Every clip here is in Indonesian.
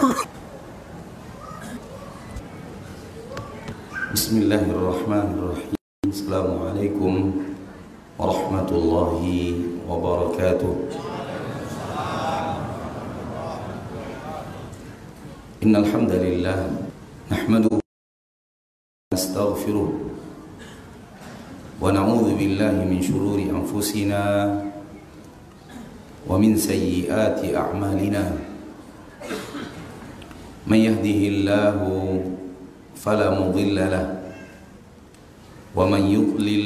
بسم الله الرحمن الرحيم. السلام عليكم ورحمة الله وبركاته. إن الحمد لله نحمده نستغفره ونعوذ بالله من شرور أنفسنا ومن سيئات أعمالنا. من يهده الله فلا مضل له ومن يضلل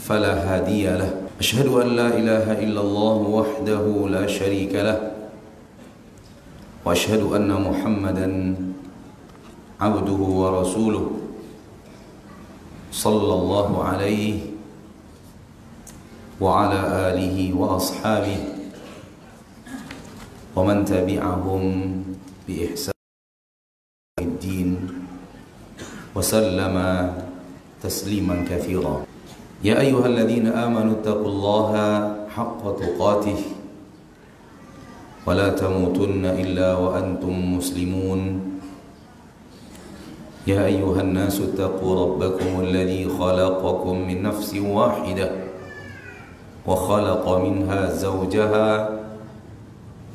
فلا هادي له. أشهد أن لا إله إلا الله وحده لا شريك له وأشهد أن محمدا عبده ورسوله صلى الله عليه وعلى آله وأصحابه ومن تبعهم بإحسان الدين وسلم تسليما كثيرا. يا أيها الذين آمنوا اتقوا الله حق تقاته ولا تموتن إلا وأنتم مسلمون. يا أيها الناس اتقوا ربكم الذي خلقكم من نفس واحدة وخلق منها زوجها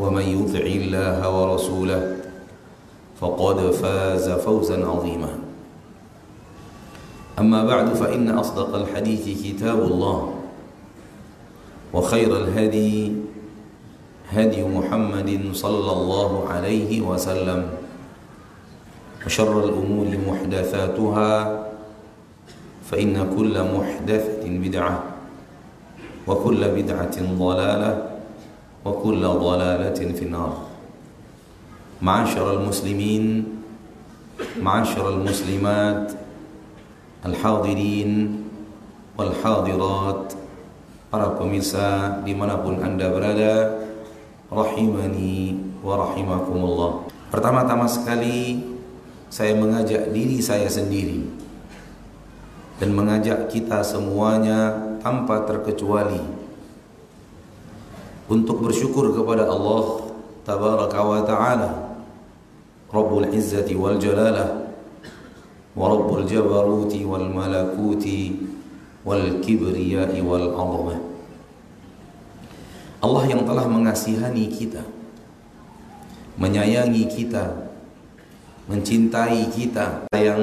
ومن يطع الله ورسوله فقد فاز فوزا عظيما. أما بعد فإن أصدق الحديث كتاب الله وخير الهدي هدي محمد صلى الله عليه وسلم وشر الأمور محدثاتها فإن كل محدثة بدعة وكل بدعة ضلالة وكل ضلالة في النار معاشر المسلمين معاشر المسلمات الحاضرين والحاضرات para pemirsa dimanapun anda berada rahimani wa rahimakumullah pertama-tama sekali saya mengajak diri saya sendiri dan mengajak kita semuanya tanpa terkecuali untuk bersyukur kepada Allah tabaraka wa ta'ala. Rabbul Izzati wal Jalalah wa Rabbul Jabaruti wal Malakuti wal Kibriyai wal Azamah. Allah yang telah mengasihani kita menyayangi kita mencintai kita. Yang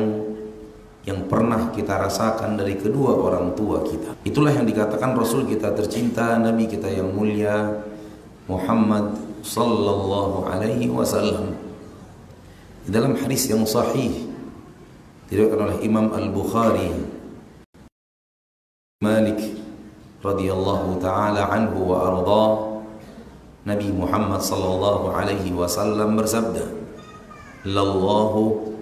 yang pernah kita rasakan dari kedua orang tua kita. Itulah yang dikatakan Rasul kita tercinta, Nabi kita yang mulia Muhammad sallallahu alaihi wasallam. Dalam hadis yang sahih diriwayatkan oleh Imam Al-Bukhari Malik radhiyallahu taala anhu wa arda Nabi Muhammad sallallahu alaihi wasallam bersabda Lallahu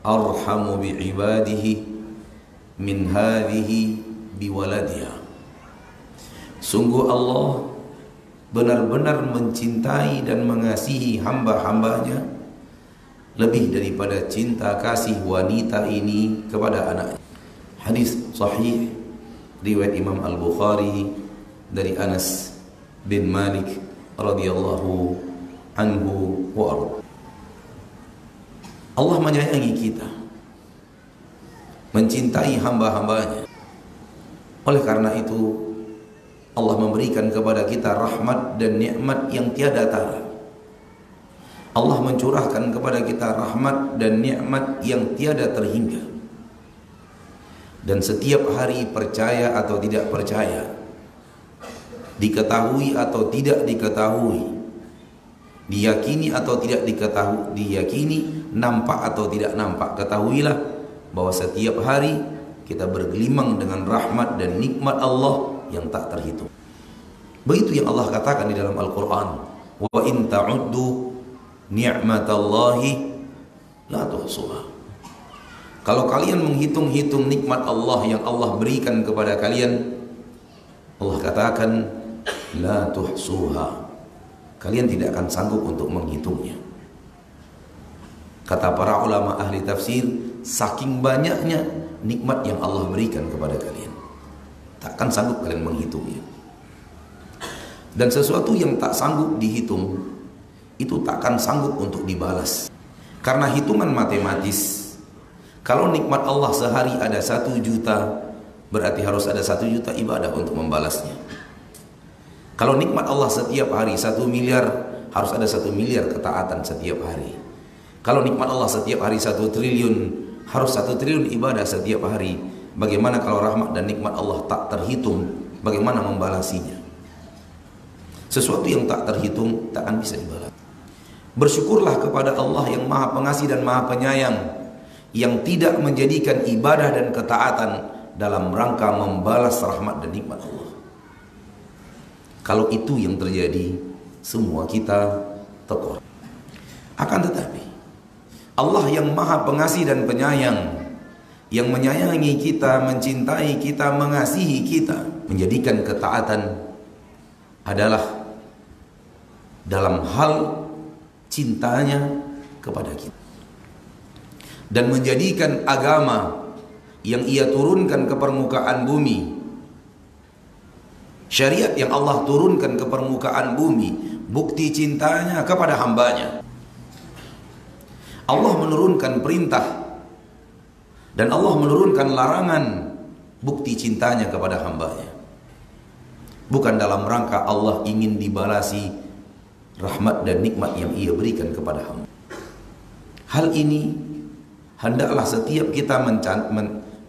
arhamu bi'ibadihi min hadhihi biwaladiha Sungguh Allah benar-benar mencintai dan mengasihi hamba-hambanya lebih daripada cinta kasih wanita ini kepada anaknya. Hadis sahih riwayat Imam Al-Bukhari dari Anas bin Malik radhiyallahu anhu wa arda. Allah menyayangi kita mencintai hamba-hambanya. Oleh karena itu Allah memberikan kepada kita rahmat dan nikmat yang tiada tara. Allah mencurahkan kepada kita rahmat dan nikmat yang tiada terhingga. Dan setiap hari percaya atau tidak percaya diketahui atau tidak diketahui diyakini atau tidak diketahui diyakini nampak atau tidak nampak ketahuilah bahwa setiap hari kita bergelimang dengan rahmat dan nikmat Allah yang tak terhitung begitu yang Allah katakan di dalam Al-Qur'an wa in ta'uddu ni'matallahi la tuhsuha. Kalau kalian menghitung-hitung nikmat Allah yang Allah berikan kepada kalian, Allah katakan la tuhsuha. Kalian tidak akan sanggup untuk menghitungnya. Kata para ulama ahli tafsir, saking banyaknya nikmat yang Allah berikan kepada kalian. Takkan sanggup kalian menghitungnya. Dan sesuatu yang tak sanggup dihitung, itu takkan sanggup untuk dibalas. Karena hitungan matematis, kalau nikmat Allah sehari ada satu juta, berarti harus ada satu juta ibadah untuk membalasnya. Kalau nikmat Allah setiap hari satu miliar, harus ada satu miliar ketaatan setiap hari. Kalau nikmat Allah setiap hari satu triliun, harus satu triliun ibadah setiap hari. Bagaimana kalau rahmat dan nikmat Allah tak terhitung? Bagaimana membalasinya? Sesuatu yang tak terhitung tak akan bisa dibalas. Bersyukurlah kepada Allah yang maha pengasih dan maha penyayang yang tidak menjadikan ibadah dan ketaatan dalam rangka membalas rahmat dan nikmat Allah. Kalau itu yang terjadi, semua kita tekor. Akan tetapi, Allah yang maha pengasih dan penyayang, yang menyayangi kita, mencintai kita, mengasihi kita, menjadikan ketaatan adalah dalam hal cintanya kepada kita. Dan menjadikan agama yang ia turunkan ke permukaan bumi Syariat yang Allah turunkan ke permukaan bumi Bukti cintanya kepada hambanya. Allah menurunkan perintah Dan Allah menurunkan larangan Bukti cintanya kepada hambanya. Bukan dalam rangka Allah ingin dibalasi Rahmat dan nikmat yang ia berikan kepada hamba. Hal ini Hendaklah setiap kita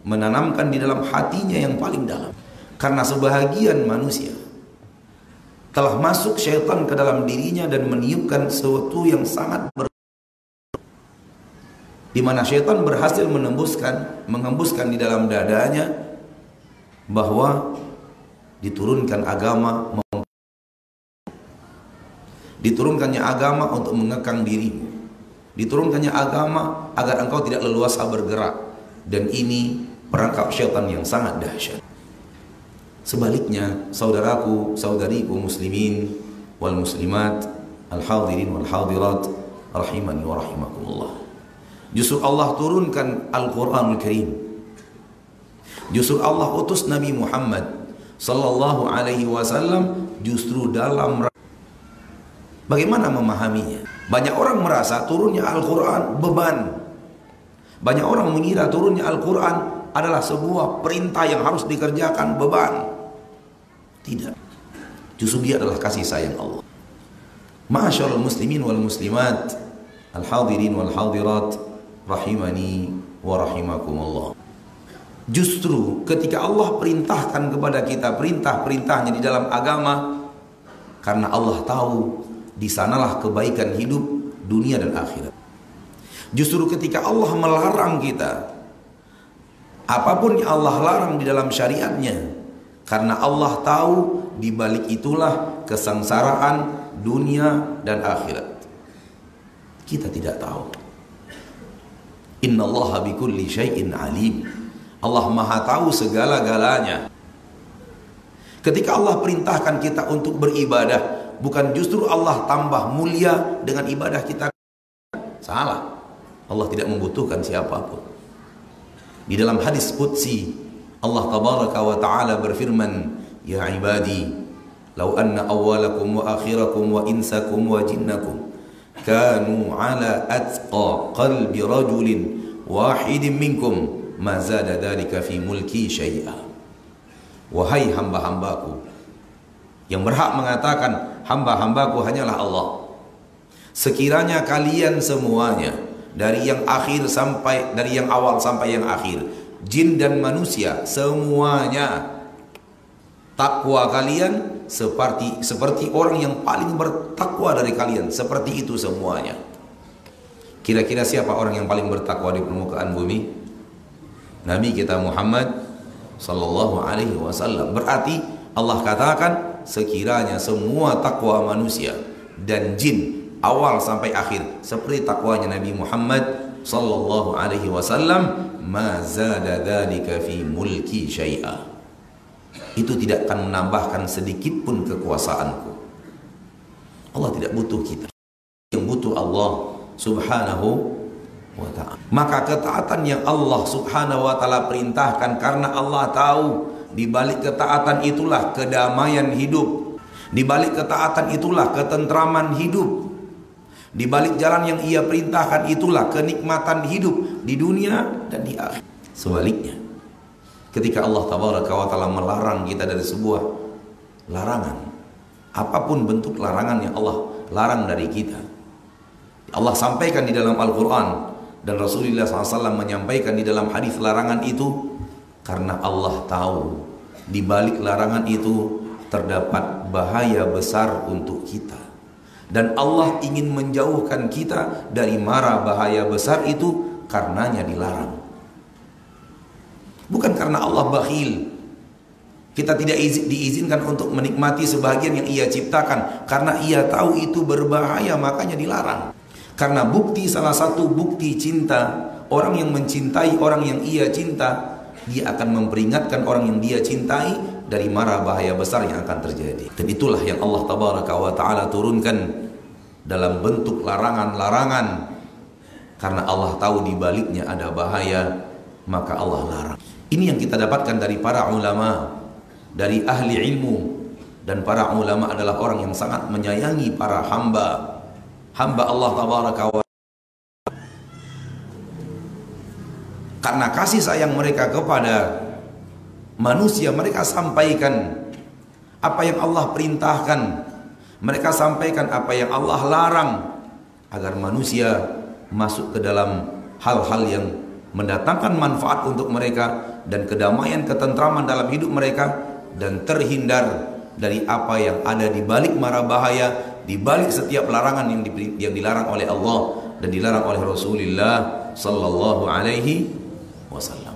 menanamkan di dalam hatinya yang paling dalam karena sebahagian manusia telah masuk syaitan ke dalam dirinya dan meniupkan sesuatu yang sangat ber di mana syaitan berhasil menembuskan mengembuskan di dalam dadanya bahwa diturunkan agama diturunkannya agama untuk mengekang dirimu. Diturunkannya agama agar engkau tidak leluasa bergerak. Dan ini perangkap syaitan yang sangat dahsyat Sebaliknya, saudaraku, saudariku muslimin wal muslimat, al hadirin wal hadirat, rahimani wa rahimakumullah. Justru Allah turunkan Al-Qur'anul Karim. Justru Allah utus Nabi Muhammad sallallahu alaihi wasallam justru dalam Bagaimana memahaminya? Banyak orang merasa turunnya Al-Quran beban. Banyak orang mengira turunnya Al-Quran adalah sebuah perintah yang harus dikerjakan beban. Tidak. Justru dia adalah kasih sayang Allah. Masyaallah muslimin wal muslimat, al hadirin wal hadirat, rahimani wa rahimakumullah. Justru ketika Allah perintahkan kepada kita perintah-perintahnya di dalam agama karena Allah tahu di sanalah kebaikan hidup dunia dan akhirat. Justru ketika Allah melarang kita apa pun yang Allah larang di dalam syariatnya karena Allah tahu di balik itulah kesengsaraan dunia dan akhirat. Kita tidak tahu. Inna Allah bikulli syai'in alim. Allah maha tahu segala-galanya. Ketika Allah perintahkan kita untuk beribadah, bukan justru Allah tambah mulia dengan ibadah kita. Salah. Allah tidak membutuhkan siapa pun. Di dalam hadis Qudsi Allah tabaraka wa ta'ala berfirman Ya ibadi Lau anna awalakum wa akhirakum wa insakum wa jinnakum Kanu ala atqa qalbi rajulin wahidin minkum Ma zada dhalika fi mulki syai'a Wahai hamba-hambaku Yang berhak mengatakan Hamba-hambaku hanyalah Allah. Sekiranya kalian semuanya Dari yang akhir sampai Dari yang awal sampai yang akhir jin dan manusia semuanya. Takwa kalian seperti seperti orang yang paling bertakwa dari kalian. Seperti itu semuanya. Kira-kira siapa orang yang paling bertakwa di permukaan bumi? Nabi kita Muhammad sallallahu alaihi wasallam. Berarti Allah katakan sekiranya semua takwa manusia dan jin awal sampai akhir seperti takwanya Nabi Muhammad sallallahu alaihi wasallam ma zada dzalika fi mulki syai'a. Itu tidak akan menambahkan sedikit pun kekuasaanku. Allah tidak butuh kita. Yang butuh Allah subhanahu wa ta'ala. Maka ketaatan yang Allah subhanahu wa ta'ala perintahkan karena Allah tahu di balik ketaatan itulah kedamaian hidup. Di balik ketaatan itulah ketentraman hidup di balik jalan yang ia perintahkan itulah kenikmatan hidup di dunia dan di akhir sebaliknya ketika Allah tabaraka wa taala melarang kita dari sebuah larangan apa pun bentuk larangan yang Allah larang dari kita Allah sampaikan di dalam Al-Quran dan Rasulullah SAW menyampaikan di dalam hadis larangan itu karena Allah tahu di balik larangan itu terdapat bahaya besar untuk kita dan Allah ingin menjauhkan kita dari mara bahaya besar itu karenanya dilarang. Bukan karena Allah bakhil. Kita tidak diizinkan untuk menikmati sebagian yang ia ciptakan. Karena ia tahu itu berbahaya makanya dilarang. Karena bukti salah satu bukti cinta orang yang mencintai orang yang ia cinta dia akan memperingatkan orang yang dia cintai dari mara bahaya besar yang akan terjadi. Dan itulah yang Allah tabaraka wa taala turunkan dalam bentuk larangan-larangan karena Allah tahu di baliknya ada bahaya maka Allah larang. Ini yang kita dapatkan dari para ulama dari ahli ilmu dan para ulama adalah orang yang sangat menyayangi para hamba hamba Allah tabaraka wa karena kasih sayang mereka kepada manusia mereka sampaikan apa yang Allah perintahkan mereka sampaikan apa yang Allah larang agar manusia masuk ke dalam hal-hal yang mendatangkan manfaat untuk mereka dan kedamaian ketentraman dalam hidup mereka dan terhindar dari apa yang ada di balik mara bahaya, di balik setiap larangan yang, yang dilarang oleh Allah dan dilarang oleh Rasulullah sallallahu alaihi wasallam.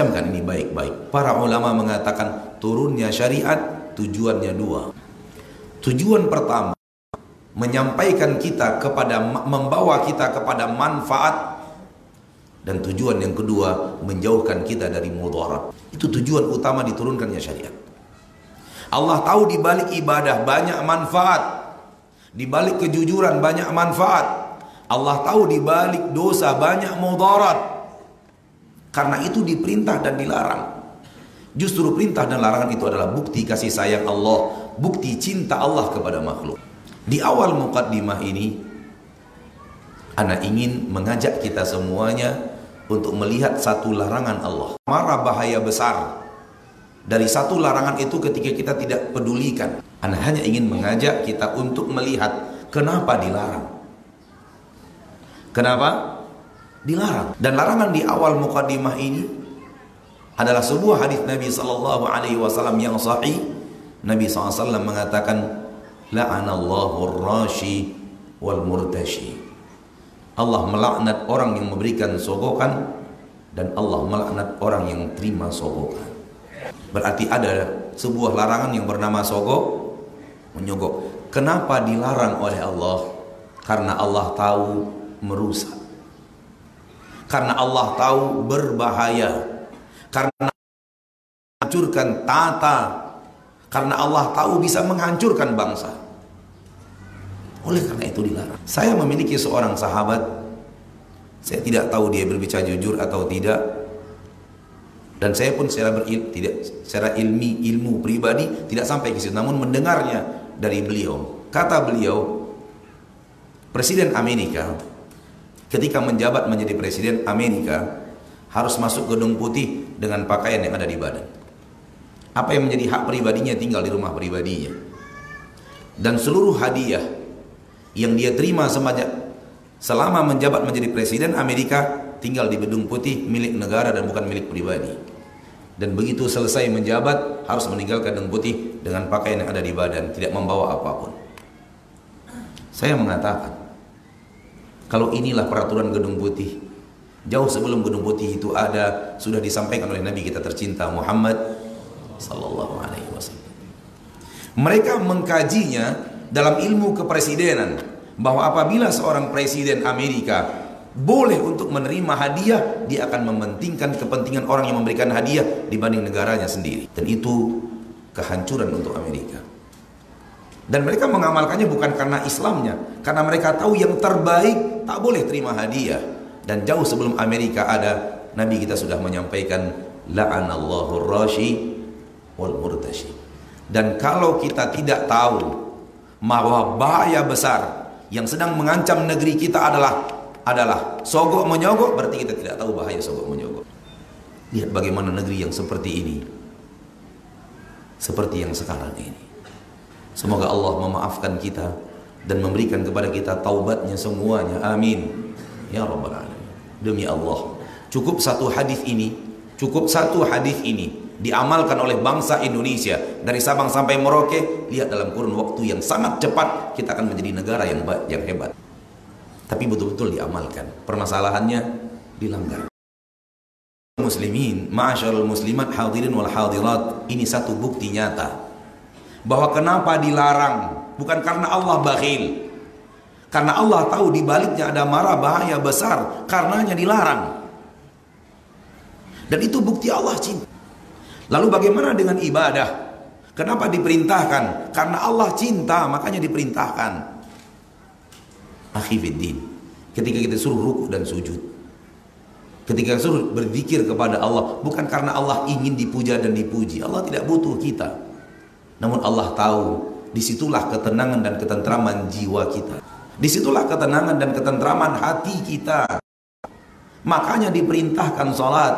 Camkan ini baik-baik. Para ulama mengatakan turunnya syariat tujuannya dua. Tujuan pertama menyampaikan kita kepada membawa kita kepada manfaat dan tujuan yang kedua menjauhkan kita dari mudarat. Itu tujuan utama diturunkannya syariat. Allah tahu di balik ibadah banyak manfaat. Di balik kejujuran banyak manfaat. Allah tahu di balik dosa banyak mudarat. Karena itu diperintah dan dilarang. Justru perintah dan larangan itu adalah bukti kasih sayang Allah, bukti cinta Allah kepada makhluk. Di awal mukaddimah ini, Anak ingin mengajak kita semuanya untuk melihat satu larangan Allah. Marah bahaya besar. Dari satu larangan itu ketika kita tidak pedulikan. Anda hanya ingin mengajak kita untuk melihat kenapa dilarang. Kenapa? Dilarang. Dan larangan di awal mukadimah ini adalah sebuah hadis Nabi sallallahu alaihi wasallam yang sahih. Nabi SAW mengatakan la'anallahu ar-rashi wal murtashi Allah melaknat orang yang memberikan sogokan dan Allah melaknat orang yang terima sogokan. Berarti ada sebuah larangan yang bernama sogok menyogok. Kenapa dilarang oleh Allah? Karena Allah tahu merusak. Karena Allah tahu berbahaya. Karena menghancurkan tata. Karena Allah tahu bisa menghancurkan bangsa. Oleh karena itu dilarang. Saya memiliki seorang sahabat, saya tidak tahu dia berbicara jujur atau tidak. Dan saya pun secara beril, tidak secara ilmi ilmu pribadi tidak sampai ke situ, namun mendengarnya dari beliau. Kata beliau, Presiden Amerika ketika menjabat menjadi Presiden Amerika harus masuk gedung putih dengan pakaian yang ada di badan. Apa yang menjadi hak pribadinya tinggal di rumah pribadinya. Dan seluruh hadiah yang dia terima semenjak selama menjabat menjadi presiden Amerika tinggal di gedung putih milik negara dan bukan milik pribadi. Dan begitu selesai menjabat harus meninggalkan gedung putih dengan pakaian yang ada di badan, tidak membawa apa pun. Saya mengatakan kalau inilah peraturan gedung putih, jauh sebelum gedung putih itu ada sudah disampaikan oleh Nabi kita tercinta Muhammad sallallahu alaihi wasallam. Mereka mengkajinya dalam ilmu kepresidenan bahwa apabila seorang presiden Amerika boleh untuk menerima hadiah, dia akan mementingkan kepentingan orang yang memberikan hadiah dibanding negaranya sendiri. Dan itu kehancuran untuk Amerika. Dan mereka mengamalkannya bukan karena Islamnya, karena mereka tahu yang terbaik tak boleh terima hadiah. Dan jauh sebelum Amerika ada, Nabi kita sudah menyampaikan la'anallahu rashi wal murtashi. Dan kalau kita tidak tahu bahwa bahaya besar yang sedang mengancam negeri kita adalah adalah sogok menyogok berarti kita tidak tahu bahaya sogok menyogok lihat bagaimana negeri yang seperti ini seperti yang sekarang ini semoga Allah memaafkan kita dan memberikan kepada kita taubatnya semuanya. Amin. Ya rabbal alamin. Demi Allah cukup satu hadis ini cukup satu hadis ini diamalkan oleh bangsa Indonesia dari Sabang sampai Merauke. Lihat dalam kurun waktu yang sangat cepat kita akan menjadi negara yang yang hebat. Tapi betul-betul diamalkan. Permasalahannya dilanggar. Muslimin ma'asyarul muslimat hadirin wal hadirat ini satu bukti nyata bahwa kenapa dilarang bukan karena Allah bakhil karena Allah tahu di baliknya ada marah bahaya besar karenanya dilarang dan itu bukti Allah cinta Lalu bagaimana dengan ibadah? Kenapa diperintahkan? Karena Allah cinta, makanya diperintahkan. Akhifiddin. Ketika kita suruh ruku dan sujud. Ketika suruh berzikir kepada Allah. Bukan karena Allah ingin dipuja dan dipuji. Allah tidak butuh kita. Namun Allah tahu. Di situlah ketenangan dan ketentraman jiwa kita. Di situlah ketenangan dan ketentraman hati kita. Makanya diperintahkan sholat.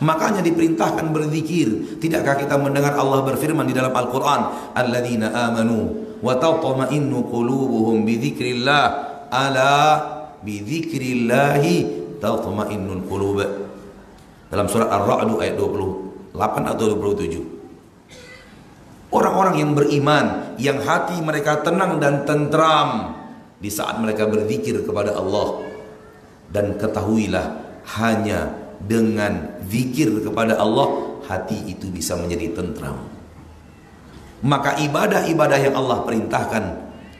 Makanya diperintahkan berzikir. Tidakkah kita mendengar Allah berfirman di dalam Al-Qur'an, "Alladzina amanu wa tatma'innu qulubuhum bi dzikrillah." Ala bi dzikrillah tatma'innul qulub. Dalam surat Ar-Ra'd ayat 28 atau 27. Orang-orang yang beriman, yang hati mereka tenang dan tentram di saat mereka berzikir kepada Allah. Dan ketahuilah hanya dengan zikir kepada Allah hati itu bisa menjadi tentram maka ibadah-ibadah yang Allah perintahkan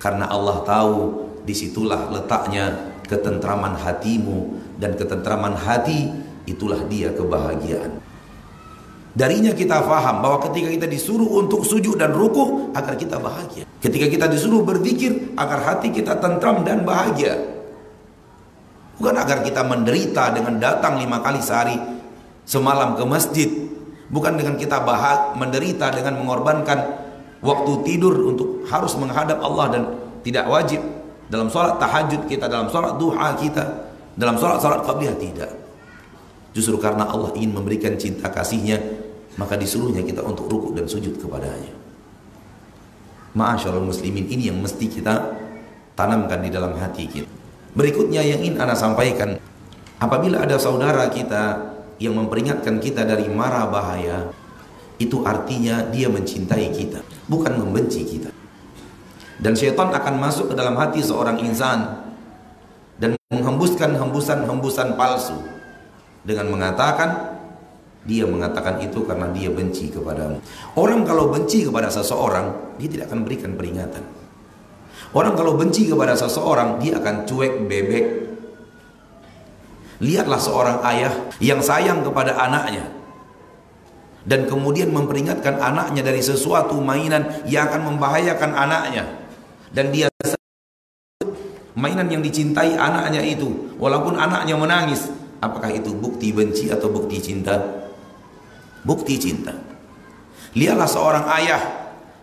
karena Allah tahu di situlah letaknya ketentraman hatimu dan ketentraman hati itulah dia kebahagiaan darinya kita faham bahwa ketika kita disuruh untuk sujud dan ruku agar kita bahagia ketika kita disuruh berzikir agar hati kita tentram dan bahagia Bukan agar kita menderita dengan datang lima kali sehari semalam ke masjid. Bukan dengan kita bahag menderita dengan mengorbankan waktu tidur untuk harus menghadap Allah dan tidak wajib dalam sholat tahajud kita, dalam sholat duha kita, dalam sholat-sholat qabliyah tidak. Justru karena Allah ingin memberikan cinta kasihnya, maka disuruhnya kita untuk rukuk dan sujud kepadanya. Ma'asyarul muslimin ini yang mesti kita tanamkan di dalam hati kita. Berikutnya yang ingin Anda sampaikan, apabila ada saudara kita yang memperingatkan kita dari mara bahaya, itu artinya dia mencintai kita, bukan membenci kita. Dan syaitan akan masuk ke dalam hati seorang insan dan menghembuskan hembusan-hembusan palsu dengan mengatakan dia mengatakan itu karena dia benci kepadamu. Orang kalau benci kepada seseorang, dia tidak akan berikan peringatan. Orang kalau benci kepada seseorang, dia akan cuek bebek. Lihatlah seorang ayah yang sayang kepada anaknya. Dan kemudian memperingatkan anaknya dari sesuatu mainan yang akan membahayakan anaknya. Dan dia mainan yang dicintai anaknya itu. Walaupun anaknya menangis. Apakah itu bukti benci atau bukti cinta? Bukti cinta. Lihatlah seorang ayah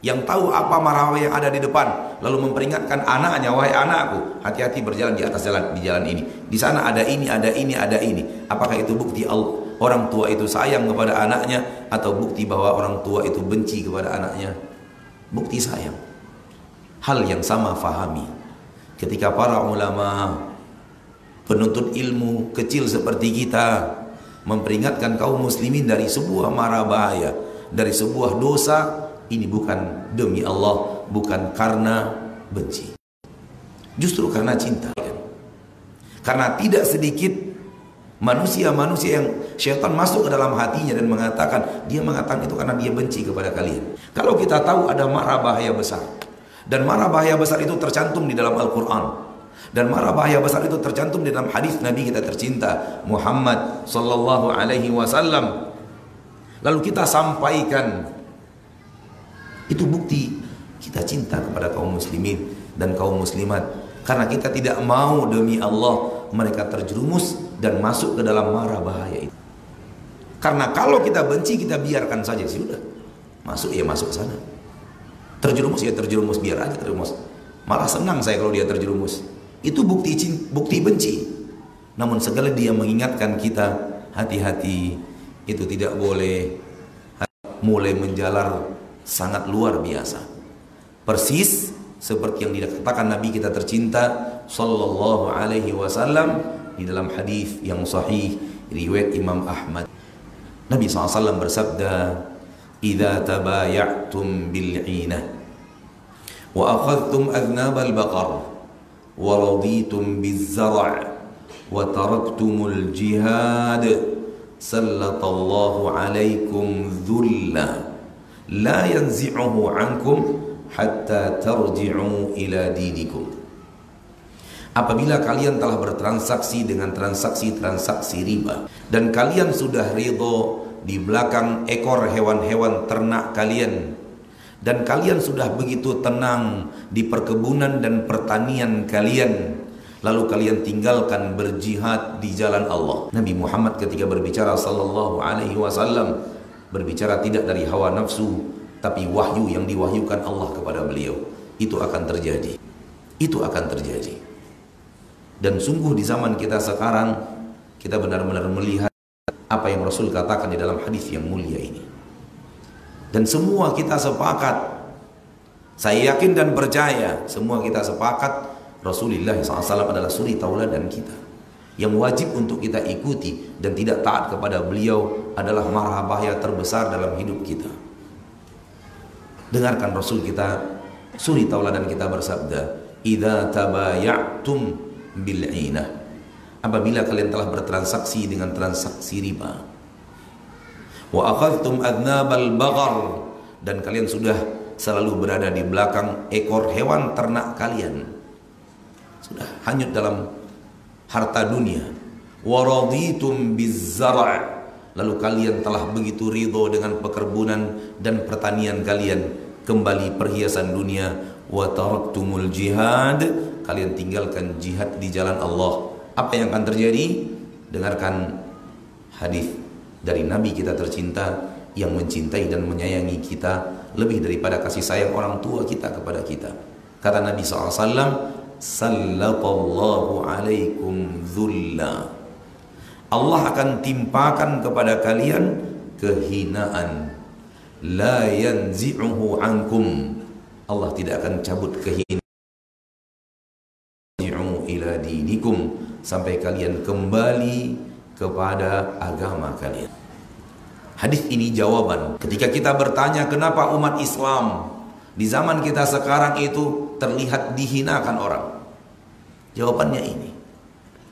yang tahu apa marah yang ada di depan lalu memperingatkan anaknya wahai anakku hati-hati berjalan di atas jalan di jalan ini. Di sana ada ini ada ini ada ini. Apakah itu bukti Allah? Orang tua itu sayang kepada anaknya atau bukti bahwa orang tua itu benci kepada anaknya? Bukti sayang. Hal yang sama fahami. Ketika para ulama penuntut ilmu kecil seperti kita memperingatkan kaum muslimin dari sebuah mara bahaya dari sebuah dosa ini bukan demi Allah, bukan karena benci. Justru karena cinta. Karena tidak sedikit manusia-manusia yang syaitan masuk ke dalam hatinya dan mengatakan, dia mengatakan itu karena dia benci kepada kalian. Kalau kita tahu ada marah bahaya besar, Dan marah bahaya besar itu tercantum di dalam Al-Quran. Dan marah bahaya besar itu tercantum di dalam hadis Nabi kita tercinta Muhammad sallallahu alaihi wasallam. Lalu kita sampaikan itu bukti kita cinta kepada kaum muslimin dan kaum muslimat karena kita tidak mau demi Allah mereka terjerumus dan masuk ke dalam marah bahaya itu. Karena kalau kita benci kita biarkan saja sudah. Masuk ya masuk sana. Terjerumus ya terjerumus biar aja terjerumus. Malah senang saya kalau dia terjerumus. Itu bukti bukti benci. Namun segala dia mengingatkan kita hati-hati itu tidak boleh mulai menjalar sangat luar biasa. Persis seperti yang dikatakan Nabi kita tercinta sallallahu alaihi wasallam di dalam hadis yang sahih riwayat Imam Ahmad. Nabi SAW bersabda, "Idza tabaya'tum bil'inah wa akhadhtum adnab al-baqar" ورضيتم بالزرع وتركتم الجهاد سلط الله عليكم ذلا لا ينزعه عنكم حتى ترجعوا إلى دينكم Apabila kalian telah bertransaksi dengan transaksi-transaksi riba dan kalian sudah ridho di belakang ekor hewan-hewan ternak kalian dan kalian sudah begitu tenang di perkebunan dan pertanian kalian. Lalu kalian tinggalkan berjihad di jalan Allah. Nabi Muhammad ketika berbicara sallallahu alaihi wasallam berbicara tidak dari hawa nafsu tapi wahyu yang diwahyukan Allah kepada beliau. Itu akan terjadi. Itu akan terjadi. Dan sungguh di zaman kita sekarang kita benar-benar melihat apa yang Rasul katakan di dalam hadis yang mulia ini dan semua kita sepakat. Saya yakin dan percaya semua kita sepakat Rasulullah SAW adalah suri tauladan kita. Yang wajib untuk kita ikuti dan tidak taat kepada beliau adalah marah bahaya terbesar dalam hidup kita. Dengarkan Rasul kita suri tauladan kita bersabda idza tabaya'tum bil'inah apabila kalian telah bertransaksi dengan transaksi riba wa akhadhtum adnabal baghar dan kalian sudah selalu berada di belakang ekor hewan ternak kalian. Sudah hanyut dalam harta dunia. Wa raditum bizzara' lalu kalian telah begitu ridho dengan pekerbunan dan pertanian kalian kembali perhiasan dunia. Wa taraktumul jihad. Kalian tinggalkan jihad di jalan Allah. Apa yang akan terjadi? Dengarkan hadis dari Nabi kita tercinta yang mencintai dan menyayangi kita lebih daripada kasih sayang orang tua kita kepada kita. Kata Nabi SAW, Sallallahu alaikum dhulla. Allah akan timpakan kepada kalian kehinaan. La yanzi'uhu ankum. Allah tidak akan cabut kehinaan. ila dinikum sampai kalian kembali kepada agama kalian. Hadis ini jawaban. Ketika kita bertanya kenapa umat Islam di zaman kita sekarang itu terlihat dihinakan orang. Jawabannya ini.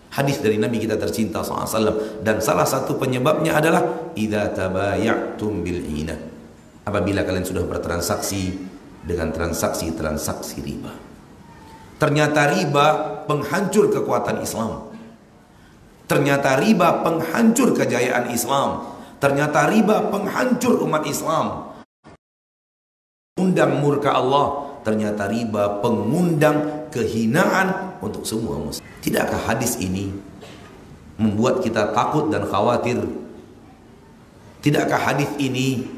Hadis dari Nabi kita tercinta SAW dan salah satu penyebabnya adalah idza tabaya'tum bil ina. Apabila kalian sudah bertransaksi dengan transaksi-transaksi riba. Ternyata riba penghancur kekuatan Islam. Ternyata riba penghancur kejayaan Islam. Ternyata riba penghancur umat Islam. Undang murka Allah. Ternyata riba pengundang kehinaan untuk semua muslim. Tidakkah hadis ini membuat kita takut dan khawatir? Tidakkah hadis ini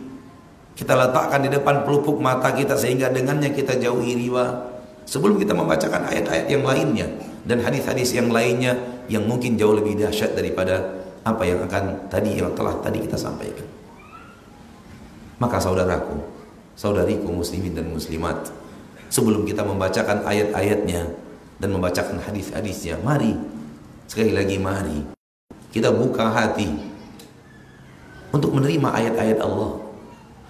kita letakkan di depan pelupuk mata kita sehingga dengannya kita jauhi riba? Sebelum kita membacakan ayat-ayat yang lainnya dan hadis-hadis yang lainnya yang mungkin jauh lebih dahsyat daripada apa yang akan tadi yang telah tadi kita sampaikan. Maka saudaraku, saudariku muslimin dan muslimat, sebelum kita membacakan ayat-ayatnya dan membacakan hadis-hadisnya, mari sekali lagi mari kita buka hati untuk menerima ayat-ayat Allah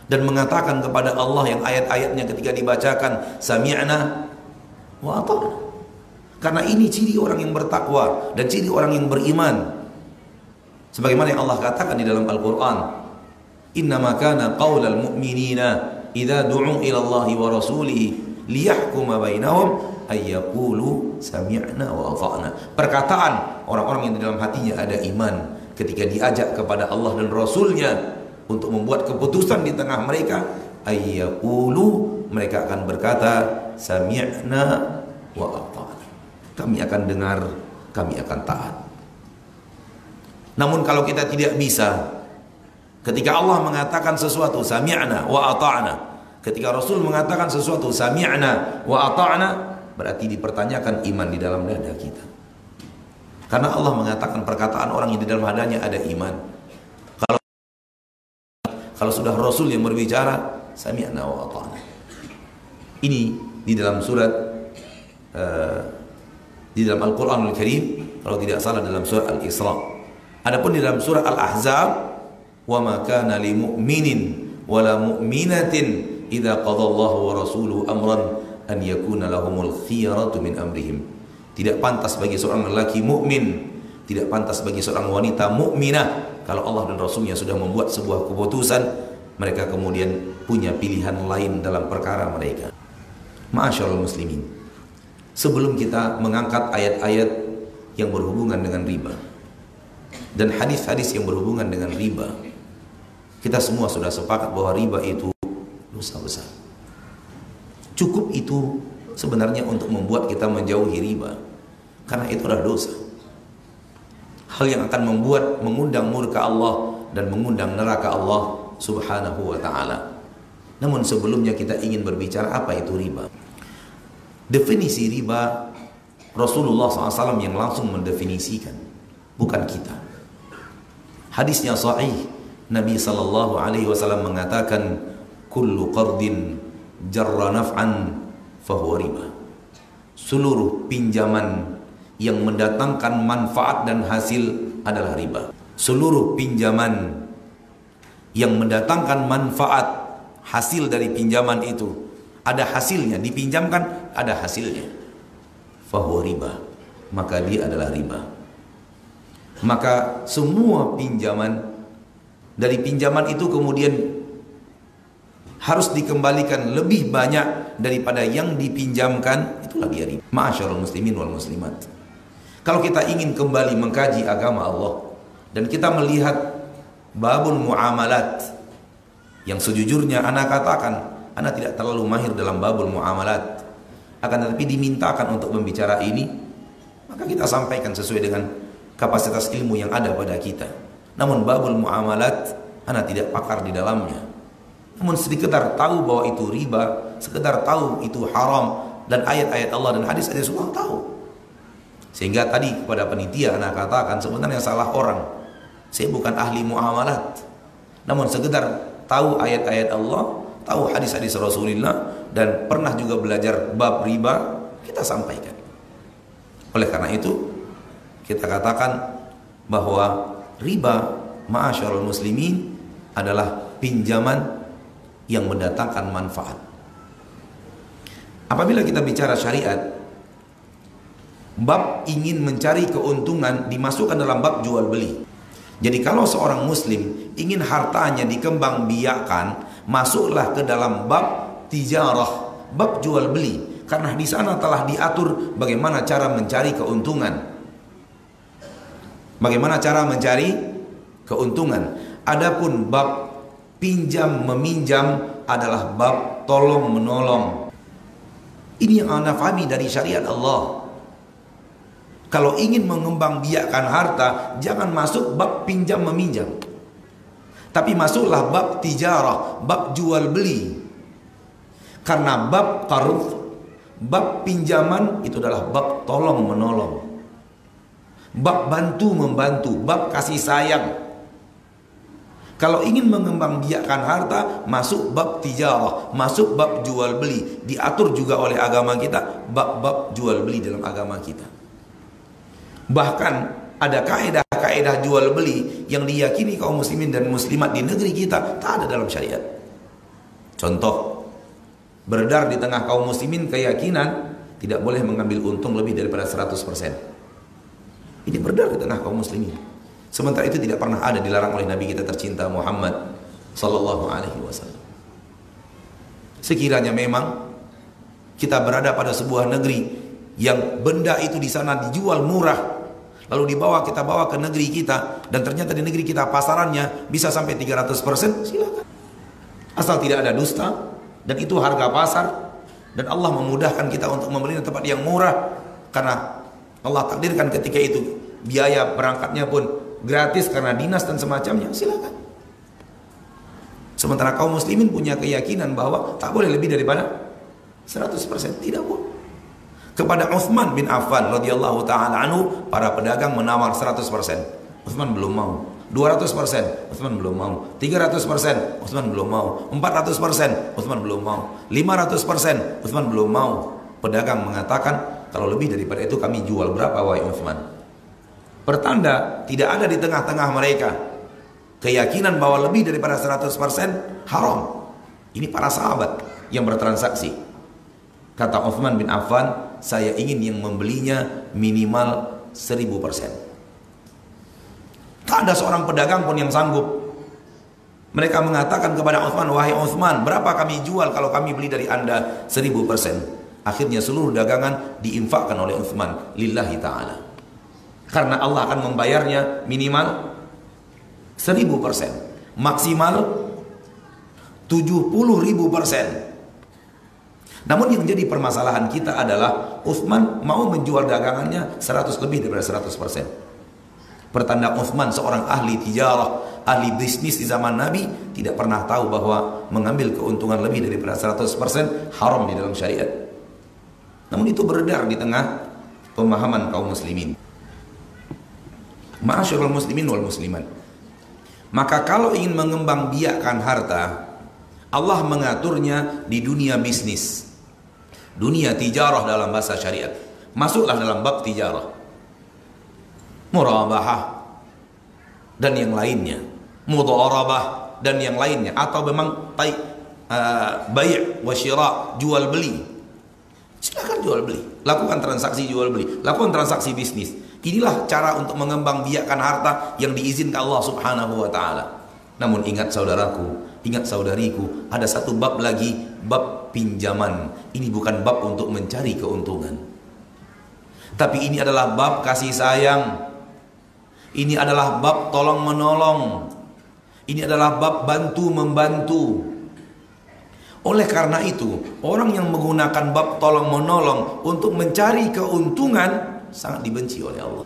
dan mengatakan kepada Allah yang ayat-ayatnya ketika dibacakan sami'na wa ata'na karena ini ciri orang yang bertakwa dan ciri orang yang beriman. Sebagaimana yang Allah katakan di dalam Al-Qur'an, "Innama kana qaulal mu'minina idza du'u ila Allah wa rasulih liyahkuma bainahum ayyaqulu sami'na wa ata'na. Perkataan orang-orang yang di dalam hatinya ada iman ketika diajak kepada Allah dan Rasulnya untuk membuat keputusan di tengah mereka ayyaqulu mereka akan berkata sami'na wa ata'na. Kami akan dengar, kami akan taat. Namun kalau kita tidak bisa ketika Allah mengatakan sesuatu sami'na wa ata'na, ketika Rasul mengatakan sesuatu sami'na wa ata'na, berarti dipertanyakan iman di dalam dada kita. Karena Allah mengatakan perkataan orang yang di dalam hadanya ada iman. Kalau kalau sudah Rasul yang berbicara sami'na wa ata'na. Ini di dalam surat uh, di dalam Al-Qur'anul Karim kalau tidak salah dalam surat Al-Isra. Adapun di dalam surah Al-Ahzab, "Wa ma kana lil mu'minin wa la mu'minatin idza qada Allahu wa rasuluhu amran an yakuna lahumul khiyaratu min amrihim." Tidak pantas bagi seorang lelaki mukmin, tidak pantas bagi seorang wanita mukminah kalau Allah dan Rasulnya sudah membuat sebuah keputusan, mereka kemudian punya pilihan lain dalam perkara mereka. Ma'asyiral muslimin. Sebelum kita mengangkat ayat-ayat yang berhubungan dengan riba, dan hadis-hadis yang berhubungan dengan riba. Kita semua sudah sepakat bahwa riba itu dosa besar. Cukup itu sebenarnya untuk membuat kita menjauhi riba. Karena itu adalah dosa. Hal yang akan membuat mengundang murka Allah dan mengundang neraka Allah Subhanahu wa taala. Namun sebelumnya kita ingin berbicara apa itu riba. Definisi riba Rasulullah SAW yang langsung mendefinisikan, bukan kita. Hadisnya sahih. Nabi sallallahu alaihi wasallam mengatakan kullu qardin jarra naf'an fahuwa riba. Seluruh pinjaman yang mendatangkan manfaat dan hasil adalah riba. Seluruh pinjaman yang mendatangkan manfaat hasil dari pinjaman itu ada hasilnya dipinjamkan ada hasilnya fahuwa riba maka dia adalah riba maka semua pinjaman dari pinjaman itu kemudian harus dikembalikan lebih banyak daripada yang dipinjamkan itulah dia riba. Ma'asyarul muslimin wal muslimat. Kalau kita ingin kembali mengkaji agama Allah dan kita melihat babul muamalat yang sejujurnya anak katakan anak tidak terlalu mahir dalam babul muamalat akan tetapi dimintakan untuk membicara ini maka kita sampaikan sesuai dengan kapasitas ilmu yang ada pada kita. Namun babul muamalat anak tidak pakar di dalamnya. Namun sekedar tahu bahwa itu riba, sekedar tahu itu haram dan ayat-ayat Allah dan hadis-hadis Allah tahu. Sehingga tadi kepada penitia anak katakan sebenarnya salah orang. Saya bukan ahli muamalat. Namun sekedar tahu ayat-ayat Allah, tahu hadis-hadis Rasulullah dan pernah juga belajar bab riba, kita sampaikan. Oleh karena itu, kita katakan bahwa riba ma'asyarul muslimin adalah pinjaman yang mendatangkan manfaat. Apabila kita bicara syariat, bab ingin mencari keuntungan dimasukkan dalam bab jual beli. Jadi kalau seorang muslim ingin hartanya dikembang biakan, masuklah ke dalam bab tijarah, bab jual beli. Karena di sana telah diatur bagaimana cara mencari keuntungan. Bagaimana cara mencari keuntungan? Adapun bab pinjam meminjam adalah bab tolong menolong. Ini yang anda fahami dari syariat Allah. Kalau ingin mengembang biakan harta, jangan masuk bab pinjam meminjam. Tapi masuklah bab tijarah, bab jual beli. Karena bab qaruf, bab pinjaman itu adalah bab tolong menolong. Bab bantu membantu, bab kasih sayang. Kalau ingin mengembang biakan harta, masuk bab tijarah, masuk bab jual beli. Diatur juga oleh agama kita, bab-bab jual beli dalam agama kita. Bahkan ada kaedah-kaedah jual beli yang diyakini kaum muslimin dan muslimat di negeri kita tak ada dalam syariat. Contoh, beredar di tengah kaum muslimin keyakinan tidak boleh mengambil untung lebih daripada 100%. Ini beredar di tengah kaum muslimin. Sementara itu tidak pernah ada dilarang oleh Nabi kita tercinta Muhammad sallallahu alaihi wasallam. Sekiranya memang kita berada pada sebuah negeri yang benda itu di sana dijual murah lalu dibawa kita bawa ke negeri kita. Dan ternyata di negeri kita pasarannya bisa sampai 300% silakan. Asal tidak ada dusta dan itu harga pasar. Dan Allah memudahkan kita untuk membeli tempat yang murah. Karena Allah takdirkan ketika itu biaya berangkatnya pun gratis karena dinas dan semacamnya silakan. Sementara kaum muslimin punya keyakinan bahwa tak boleh lebih daripada 100% tidak boleh. Kepada Uthman bin Affan radhiyallahu taala anhu para pedagang menawar 100%. Uthman belum mau. 200% Uthman belum mau. 300% Uthman belum mau. 400% Uthman belum mau. 500% Uthman belum mau. Pedagang mengatakan kalau lebih daripada itu kami jual berapa wahai Uthman? Pertanda tidak ada di tengah-tengah mereka keyakinan bahwa lebih daripada 100% haram. Ini para sahabat yang bertransaksi. Kata Uthman bin Affan, saya ingin yang membelinya minimal seribu persen. Tak ada seorang pedagang pun yang sanggup. Mereka mengatakan kepada Uthman, wahai Uthman, berapa kami jual kalau kami beli dari anda seribu persen? Akhirnya seluruh dagangan diinfakkan oleh Uthman, lillahi ta'ala. Karena Allah akan membayarnya minimal seribu persen. Maksimal tujuh puluh ribu persen. Namun yang jadi permasalahan kita adalah Uthman mau menjual dagangannya 100 lebih daripada 100%. Pertanda Uthman seorang ahli tijarah, ahli bisnis di zaman Nabi tidak pernah tahu bahwa mengambil keuntungan lebih daripada 100% haram di dalam syariat. Namun itu beredar di tengah pemahaman kaum muslimin. Ma'asyiral muslimin wal muslimat. Maka kalau ingin mengembang biakan harta, Allah mengaturnya di dunia bisnis dunia tijarah dalam bahasa syariat. Masuklah dalam bab tijarah. Murabahah dan yang lainnya. Mudharabah dan yang lainnya atau memang tai uh, wa syira, jual beli. Silakan jual beli. Lakukan transaksi jual beli, lakukan transaksi bisnis. Inilah cara untuk mengembang biakan harta yang diizinkan Allah Subhanahu wa taala. Namun ingat saudaraku, ingat saudariku, ada satu bab lagi, bab pinjaman. Ini bukan bab untuk mencari keuntungan. Tapi ini adalah bab kasih sayang. Ini adalah bab tolong menolong. Ini adalah bab bantu membantu. Oleh karena itu, orang yang menggunakan bab tolong menolong untuk mencari keuntungan sangat dibenci oleh Allah.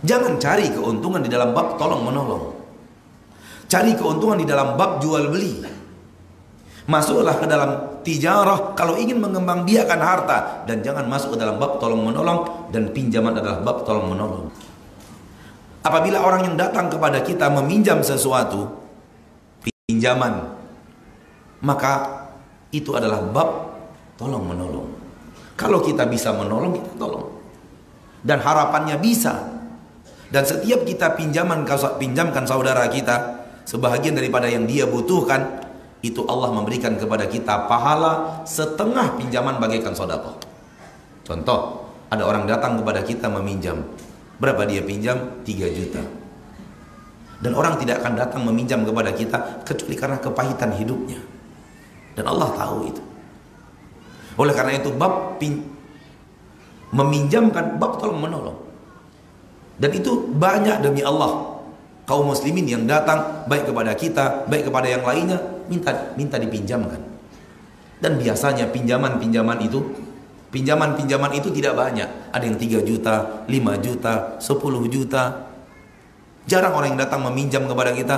Jangan cari keuntungan di dalam bab tolong menolong. Cari keuntungan di dalam bab jual beli. Masuklah ke dalam tijarah kalau ingin mengembang biakan harta dan jangan masuk ke dalam bab tolong menolong dan pinjaman adalah bab tolong menolong. Apabila orang yang datang kepada kita meminjam sesuatu pinjaman maka itu adalah bab tolong menolong. Kalau kita bisa menolong kita tolong. Dan harapannya bisa. Dan setiap kita pinjaman pinjamkan saudara kita sebahagian daripada yang dia butuhkan itu Allah memberikan kepada kita pahala setengah pinjaman bagaikan sodako contoh ada orang datang kepada kita meminjam. Berapa dia pinjam? 3 juta. Dan orang tidak akan datang meminjam kepada kita kecuali karena kepahitan hidupnya. Dan Allah tahu itu. Oleh karena itu bab pin, meminjamkan bab tolong menolong. Dan itu banyak demi Allah kaum muslimin yang datang baik kepada kita, baik kepada yang lainnya minta minta dipinjamkan. Dan biasanya pinjaman-pinjaman itu pinjaman-pinjaman itu tidak banyak. Ada yang 3 juta, 5 juta, 10 juta. Jarang orang yang datang meminjam kepada kita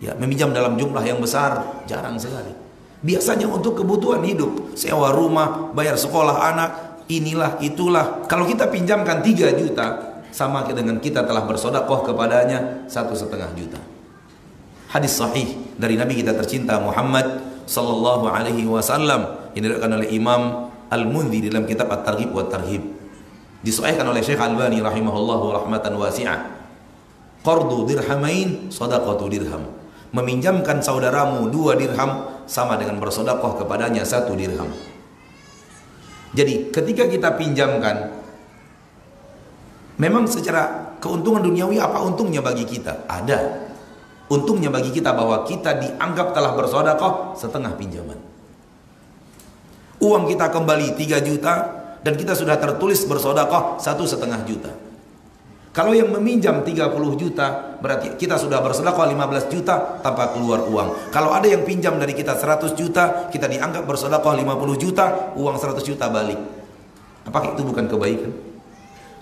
ya meminjam dalam jumlah yang besar, jarang sekali. Biasanya untuk kebutuhan hidup, sewa rumah, bayar sekolah anak, inilah itulah. Kalau kita pinjamkan 3 juta, sama dengan kita telah bersodakoh kepadanya satu setengah juta. Hadis sahih dari Nabi kita tercinta Muhammad sallallahu alaihi wasallam yang diriwayatkan oleh Imam Al-Mundhi dalam kitab At-Targhib wa Tarhib. Disahihkan oleh Syekh Albani rahimahullahu rahmatan wasi'ah. Qardu dirhamain sadaqatu dirham. Meminjamkan saudaramu dua dirham sama dengan bersodakoh kepadanya satu dirham. Jadi ketika kita pinjamkan Memang secara keuntungan duniawi apa untungnya bagi kita? Ada. Untungnya bagi kita bahwa kita dianggap telah bersodakoh setengah pinjaman. Uang kita kembali 3 juta dan kita sudah tertulis bersodakoh satu setengah juta. Kalau yang meminjam 30 juta berarti kita sudah bersedekah 15 juta tanpa keluar uang. Kalau ada yang pinjam dari kita 100 juta, kita dianggap bersedekah 50 juta, uang 100 juta balik. Apakah itu bukan kebaikan?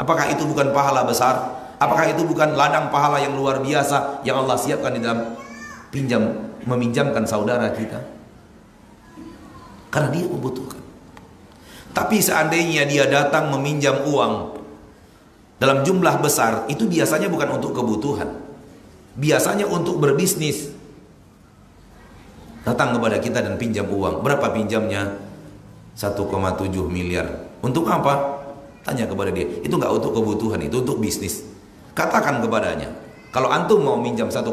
Apakah itu bukan pahala besar? Apakah itu bukan ladang pahala yang luar biasa yang Allah siapkan di dalam pinjam meminjamkan saudara kita? Karena dia membutuhkan. Tapi seandainya dia datang meminjam uang dalam jumlah besar itu biasanya bukan untuk kebutuhan. Biasanya untuk berbisnis. Datang kepada kita dan pinjam uang. Berapa pinjamnya? 1,7 miliar. Untuk apa? Tanya kepada dia. Itu nggak untuk kebutuhan, itu untuk bisnis. Katakan kepadanya, kalau antum mau minjam 1,7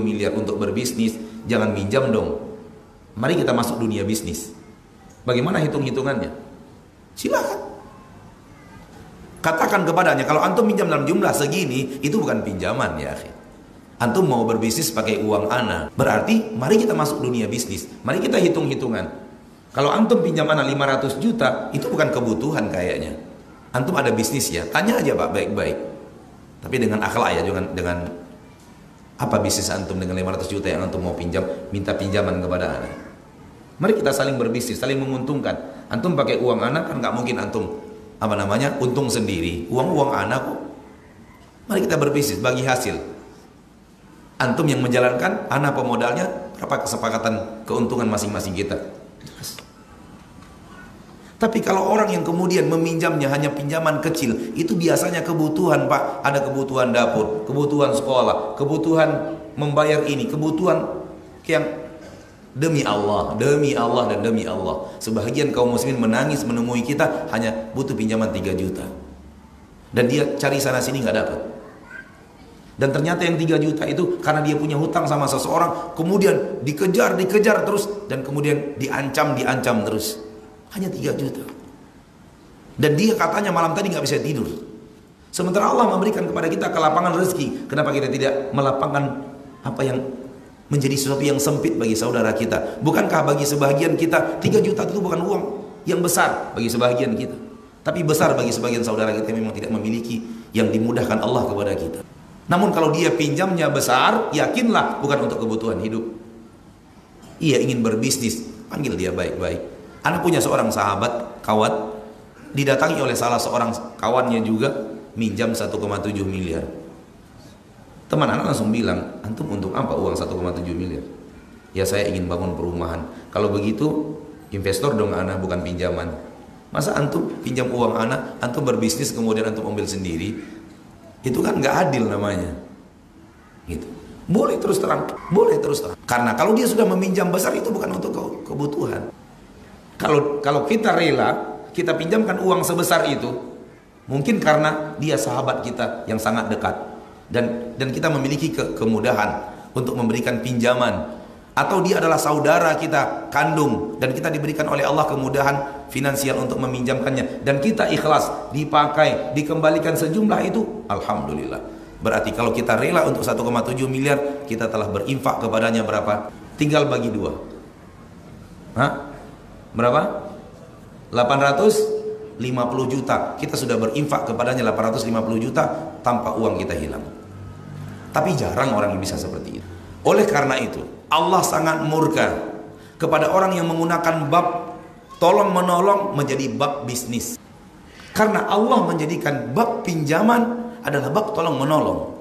miliar untuk berbisnis, jangan minjam dong. Mari kita masuk dunia bisnis. Bagaimana hitung-hitungannya? Silakan. Katakan kepadanya, kalau antum minjam dalam jumlah segini, itu bukan pinjaman ya. Antum mau berbisnis pakai uang ana. Berarti mari kita masuk dunia bisnis. Mari kita hitung-hitungan. Kalau antum pinjam ana 500 juta, itu bukan kebutuhan kayaknya. Antum ada bisnis ya, tanya aja Pak baik-baik. Tapi dengan akhlak ya, dengan dengan apa bisnis antum dengan 500 juta yang antum mau pinjam, minta pinjaman kepada anak. Mari kita saling berbisnis, saling menguntungkan. Antum pakai uang anak kan nggak mungkin antum apa namanya untung sendiri uang uang anak kok mari kita berbisnis bagi hasil antum yang menjalankan anak pemodalnya berapa kesepakatan keuntungan masing-masing kita tapi kalau orang yang kemudian meminjamnya hanya pinjaman kecil itu biasanya kebutuhan pak ada kebutuhan dapur kebutuhan sekolah kebutuhan membayar ini kebutuhan yang Demi Allah, demi Allah dan demi Allah. Sebahagian kaum muslimin menangis menemui kita hanya butuh pinjaman 3 juta. Dan dia cari sana sini nggak dapat. Dan ternyata yang 3 juta itu karena dia punya hutang sama seseorang, kemudian dikejar, dikejar terus dan kemudian diancam, diancam terus. Hanya 3 juta. Dan dia katanya malam tadi nggak bisa tidur. Sementara Allah memberikan kepada kita kelapangan rezeki, kenapa kita tidak melapangkan apa yang menjadi sesuatu yang sempit bagi saudara kita. Bukankah bagi sebagian kita 3 juta itu bukan uang yang besar bagi sebagian kita. Tapi besar bagi sebagian saudara kita yang memang tidak memiliki yang dimudahkan Allah kepada kita. Namun kalau dia pinjamnya besar, yakinlah bukan untuk kebutuhan hidup. Ia ingin berbisnis, panggil dia baik-baik. Anak punya seorang sahabat, kawan, didatangi oleh salah seorang kawannya juga, minjam 1,7 miliar. Teman anak langsung bilang, antum untuk apa uang 1,7 miliar? Ya saya ingin bangun perumahan. Kalau begitu, investor dong anak bukan pinjaman. Masa antum pinjam uang anak, antum berbisnis kemudian antum ambil sendiri? Itu kan nggak adil namanya. Gitu. Boleh terus terang, boleh terus terang. Karena kalau dia sudah meminjam besar itu bukan untuk kebutuhan. Kalau kalau kita rela, kita pinjamkan uang sebesar itu, mungkin karena dia sahabat kita yang sangat dekat. Dan dan kita memiliki ke, kemudahan untuk memberikan pinjaman. Atau dia adalah saudara kita kandung dan kita diberikan oleh Allah kemudahan finansial untuk meminjamkannya. Dan kita ikhlas dipakai dikembalikan sejumlah itu alhamdulillah. Berarti kalau kita rela untuk 1,7 miliar kita telah berinfak kepadanya berapa? Tinggal bagi dua. Hah? Berapa 850 juta kita sudah berinfak kepadanya 850 juta tanpa uang kita hilang tapi jarang orang yang bisa seperti itu. Oleh karena itu, Allah sangat murka kepada orang yang menggunakan bab tolong menolong menjadi bab bisnis. Karena Allah menjadikan bab pinjaman adalah bab tolong menolong.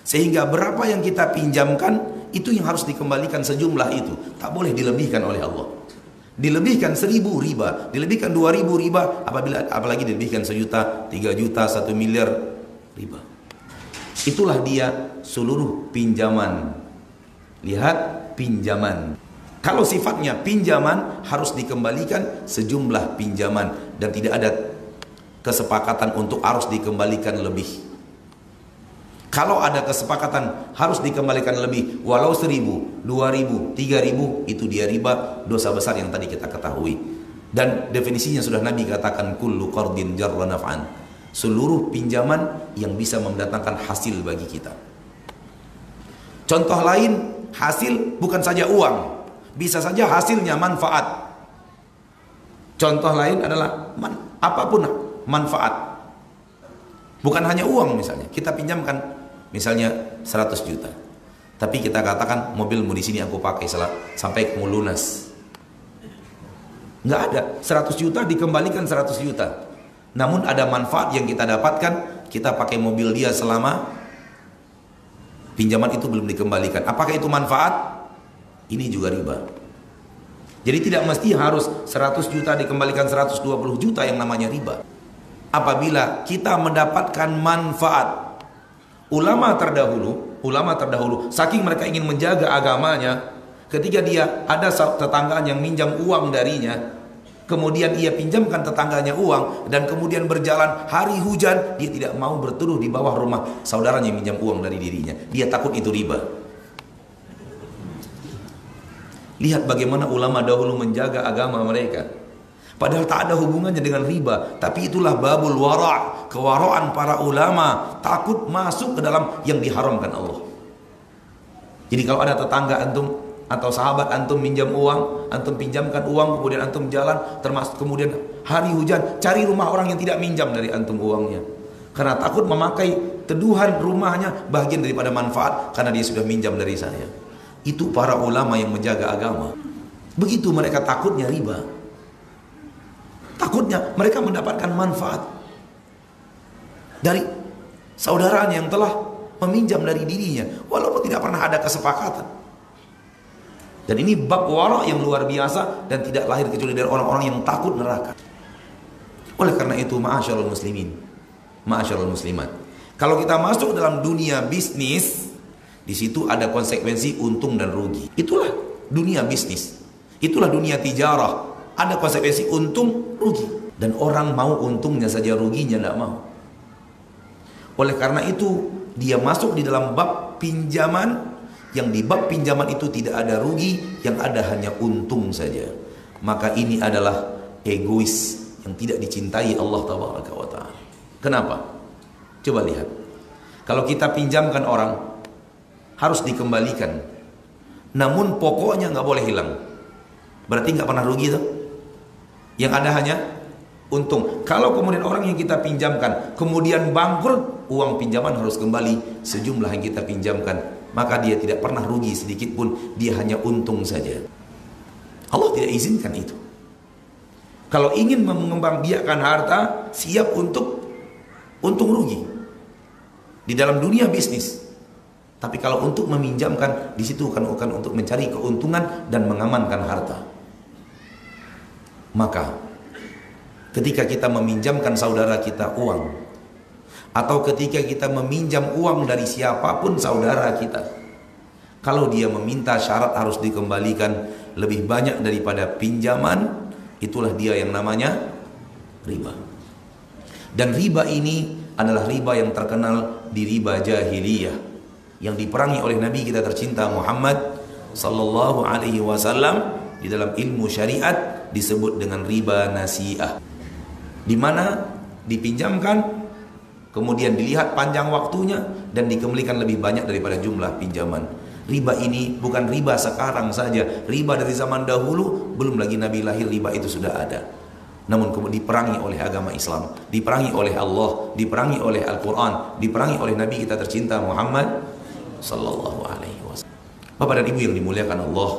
Sehingga berapa yang kita pinjamkan itu yang harus dikembalikan sejumlah itu. Tak boleh dilebihkan oleh Allah. Dilebihkan seribu riba, dilebihkan dua ribu riba, apabila apalagi dilebihkan sejuta, tiga juta, satu miliar riba. Itulah dia seluruh pinjaman. Lihat pinjaman. Kalau sifatnya pinjaman harus dikembalikan sejumlah pinjaman dan tidak ada kesepakatan untuk harus dikembalikan lebih. Kalau ada kesepakatan harus dikembalikan lebih walau seribu, dua ribu, tiga ribu itu dia riba dosa besar yang tadi kita ketahui. Dan definisinya sudah Nabi katakan kullu qardin jarra naf'an seluruh pinjaman yang bisa mendatangkan hasil bagi kita. Contoh lain, hasil bukan saja uang, bisa saja hasilnya manfaat. Contoh lain adalah man, apa pun manfaat. Bukan hanya uang misalnya. Kita pinjamkan misalnya 100 juta. Tapi kita katakan mobilmu di sini aku pakai sampai kamu lunas. Nggak ada. 100 juta dikembalikan 100 juta. Namun ada manfaat yang kita dapatkan, kita pakai mobil dia selama pinjaman itu belum dikembalikan. Apakah itu manfaat? Ini juga riba. Jadi tidak mesti harus 100 juta dikembalikan 120 juta yang namanya riba. Apabila kita mendapatkan manfaat ulama terdahulu, ulama terdahulu saking mereka ingin menjaga agamanya, ketika dia ada tetanggaan yang minjam uang darinya, kemudian ia pinjamkan tetangganya uang dan kemudian berjalan hari hujan, dia tidak mau berteduh di bawah rumah saudaranya yang minjam uang dari dirinya. Dia takut itu riba. Lihat bagaimana ulama dahulu menjaga agama mereka. Padahal tak ada hubungannya dengan riba. Tapi itulah babul wara' kewaraan para ulama. Takut masuk ke dalam yang diharamkan Allah. Jadi kalau ada tetangga antum atau sahabat antum minjam uang, antum pinjamkan uang, kemudian antum jalan, termasuk kemudian hari hujan, cari rumah orang yang tidak minjam dari antum uangnya. Karena takut memakai teduhan rumahnya bagian daripada manfaat karena dia sudah minjam dari saya. Itu para ulama yang menjaga agama. Begitu mereka takutnya riba. Takutnya mereka mendapatkan manfaat dari saudaranya yang telah meminjam dari dirinya walaupun tidak pernah ada kesepakatan. Dan ini bab wara yang luar biasa dan tidak lahir kecuali dari orang-orang yang takut neraka. Oleh karena itu, ma'asyarul muslimin, ma'asyarul muslimat. Kalau kita masuk dalam dunia bisnis, di situ ada konsekuensi untung dan rugi. Itulah dunia bisnis. Itulah dunia tijarah. Ada konsekuensi untung, rugi. Dan orang mau untungnya saja ruginya tidak mau. Oleh karena itu, dia masuk di dalam bab pinjaman yang di bab pinjaman itu tidak ada rugi, yang ada hanya untung saja. Maka ini adalah egois yang tidak dicintai Allah Taala. Kenapa? Coba lihat. Kalau kita pinjamkan orang, harus dikembalikan. Namun pokoknya nggak boleh hilang. Berarti nggak pernah rugi tuh. Yang ada hanya untung. Kalau kemudian orang yang kita pinjamkan kemudian bangkrut, uang pinjaman harus kembali sejumlah yang kita pinjamkan. Maka dia tidak pernah rugi sedikit pun, dia hanya untung saja. Allah tidak izinkan itu. Kalau ingin mengembangbiakkan harta, siap untuk untung rugi. Di dalam dunia bisnis, tapi kalau untuk meminjamkan di situ kan bukan untuk mencari keuntungan dan mengamankan harta. Maka ketika kita meminjamkan saudara kita uang atau ketika kita meminjam uang dari siapa pun saudara kita kalau dia meminta syarat harus dikembalikan lebih banyak daripada pinjaman itulah dia yang namanya riba. Dan riba ini adalah riba yang terkenal di riba jahiliyah yang diperangi oleh Nabi kita tercinta Muhammad sallallahu alaihi wasallam di dalam ilmu syariat disebut dengan riba nasiah. Di mana dipinjamkan kemudian dilihat panjang waktunya dan dikembalikan lebih banyak daripada jumlah pinjaman. Riba ini bukan riba sekarang saja, riba dari zaman dahulu belum lagi Nabi lahir riba itu sudah ada. Namun kemudian diperangi oleh agama Islam, diperangi oleh Allah, diperangi oleh Al-Quran, diperangi oleh Nabi kita tercinta Muhammad sallallahu alaihi wasallam. Bapak dan Ibu yang dimuliakan Allah,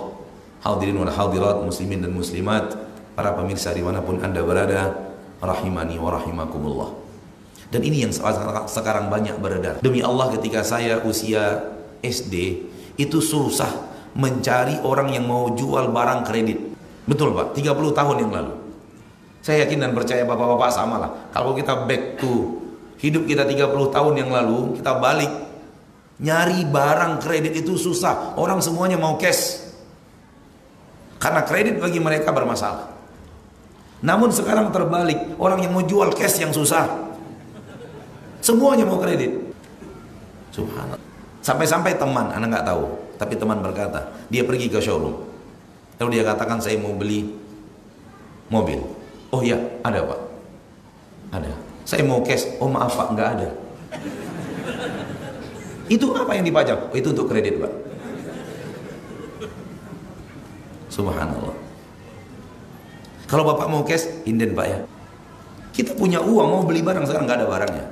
hadirin wal hadirat, muslimin dan muslimat, para pemirsa di mana pun anda berada, rahimani wa rahimakumullah. Dan ini yang sekarang banyak beredar. Demi Allah ketika saya usia SD, itu susah mencari orang yang mau jual barang kredit. Betul Pak, 30 tahun yang lalu. Saya yakin dan percaya bapak-bapak sama lah. Kalau kita back to hidup kita 30 tahun yang lalu, kita balik Nyari barang kredit itu susah. Orang semuanya mau cash. Karena kredit bagi mereka bermasalah. Namun sekarang terbalik, orang yang mau jual cash yang susah. Semuanya mau kredit. Subhanallah. Sampai-sampai teman, anak nggak tahu, tapi teman berkata, dia pergi ke showroom. Lalu dia katakan saya mau beli mobil. Oh ya, ada pak. Ada. Saya mau cash. Oh maaf pak, nggak ada. Itu apa yang dipajang? Oh, itu untuk kredit, Pak. Subhanallah. Kalau bapak mau cash, inden pak ya. Kita punya uang mau beli barang sekarang nggak ada barangnya.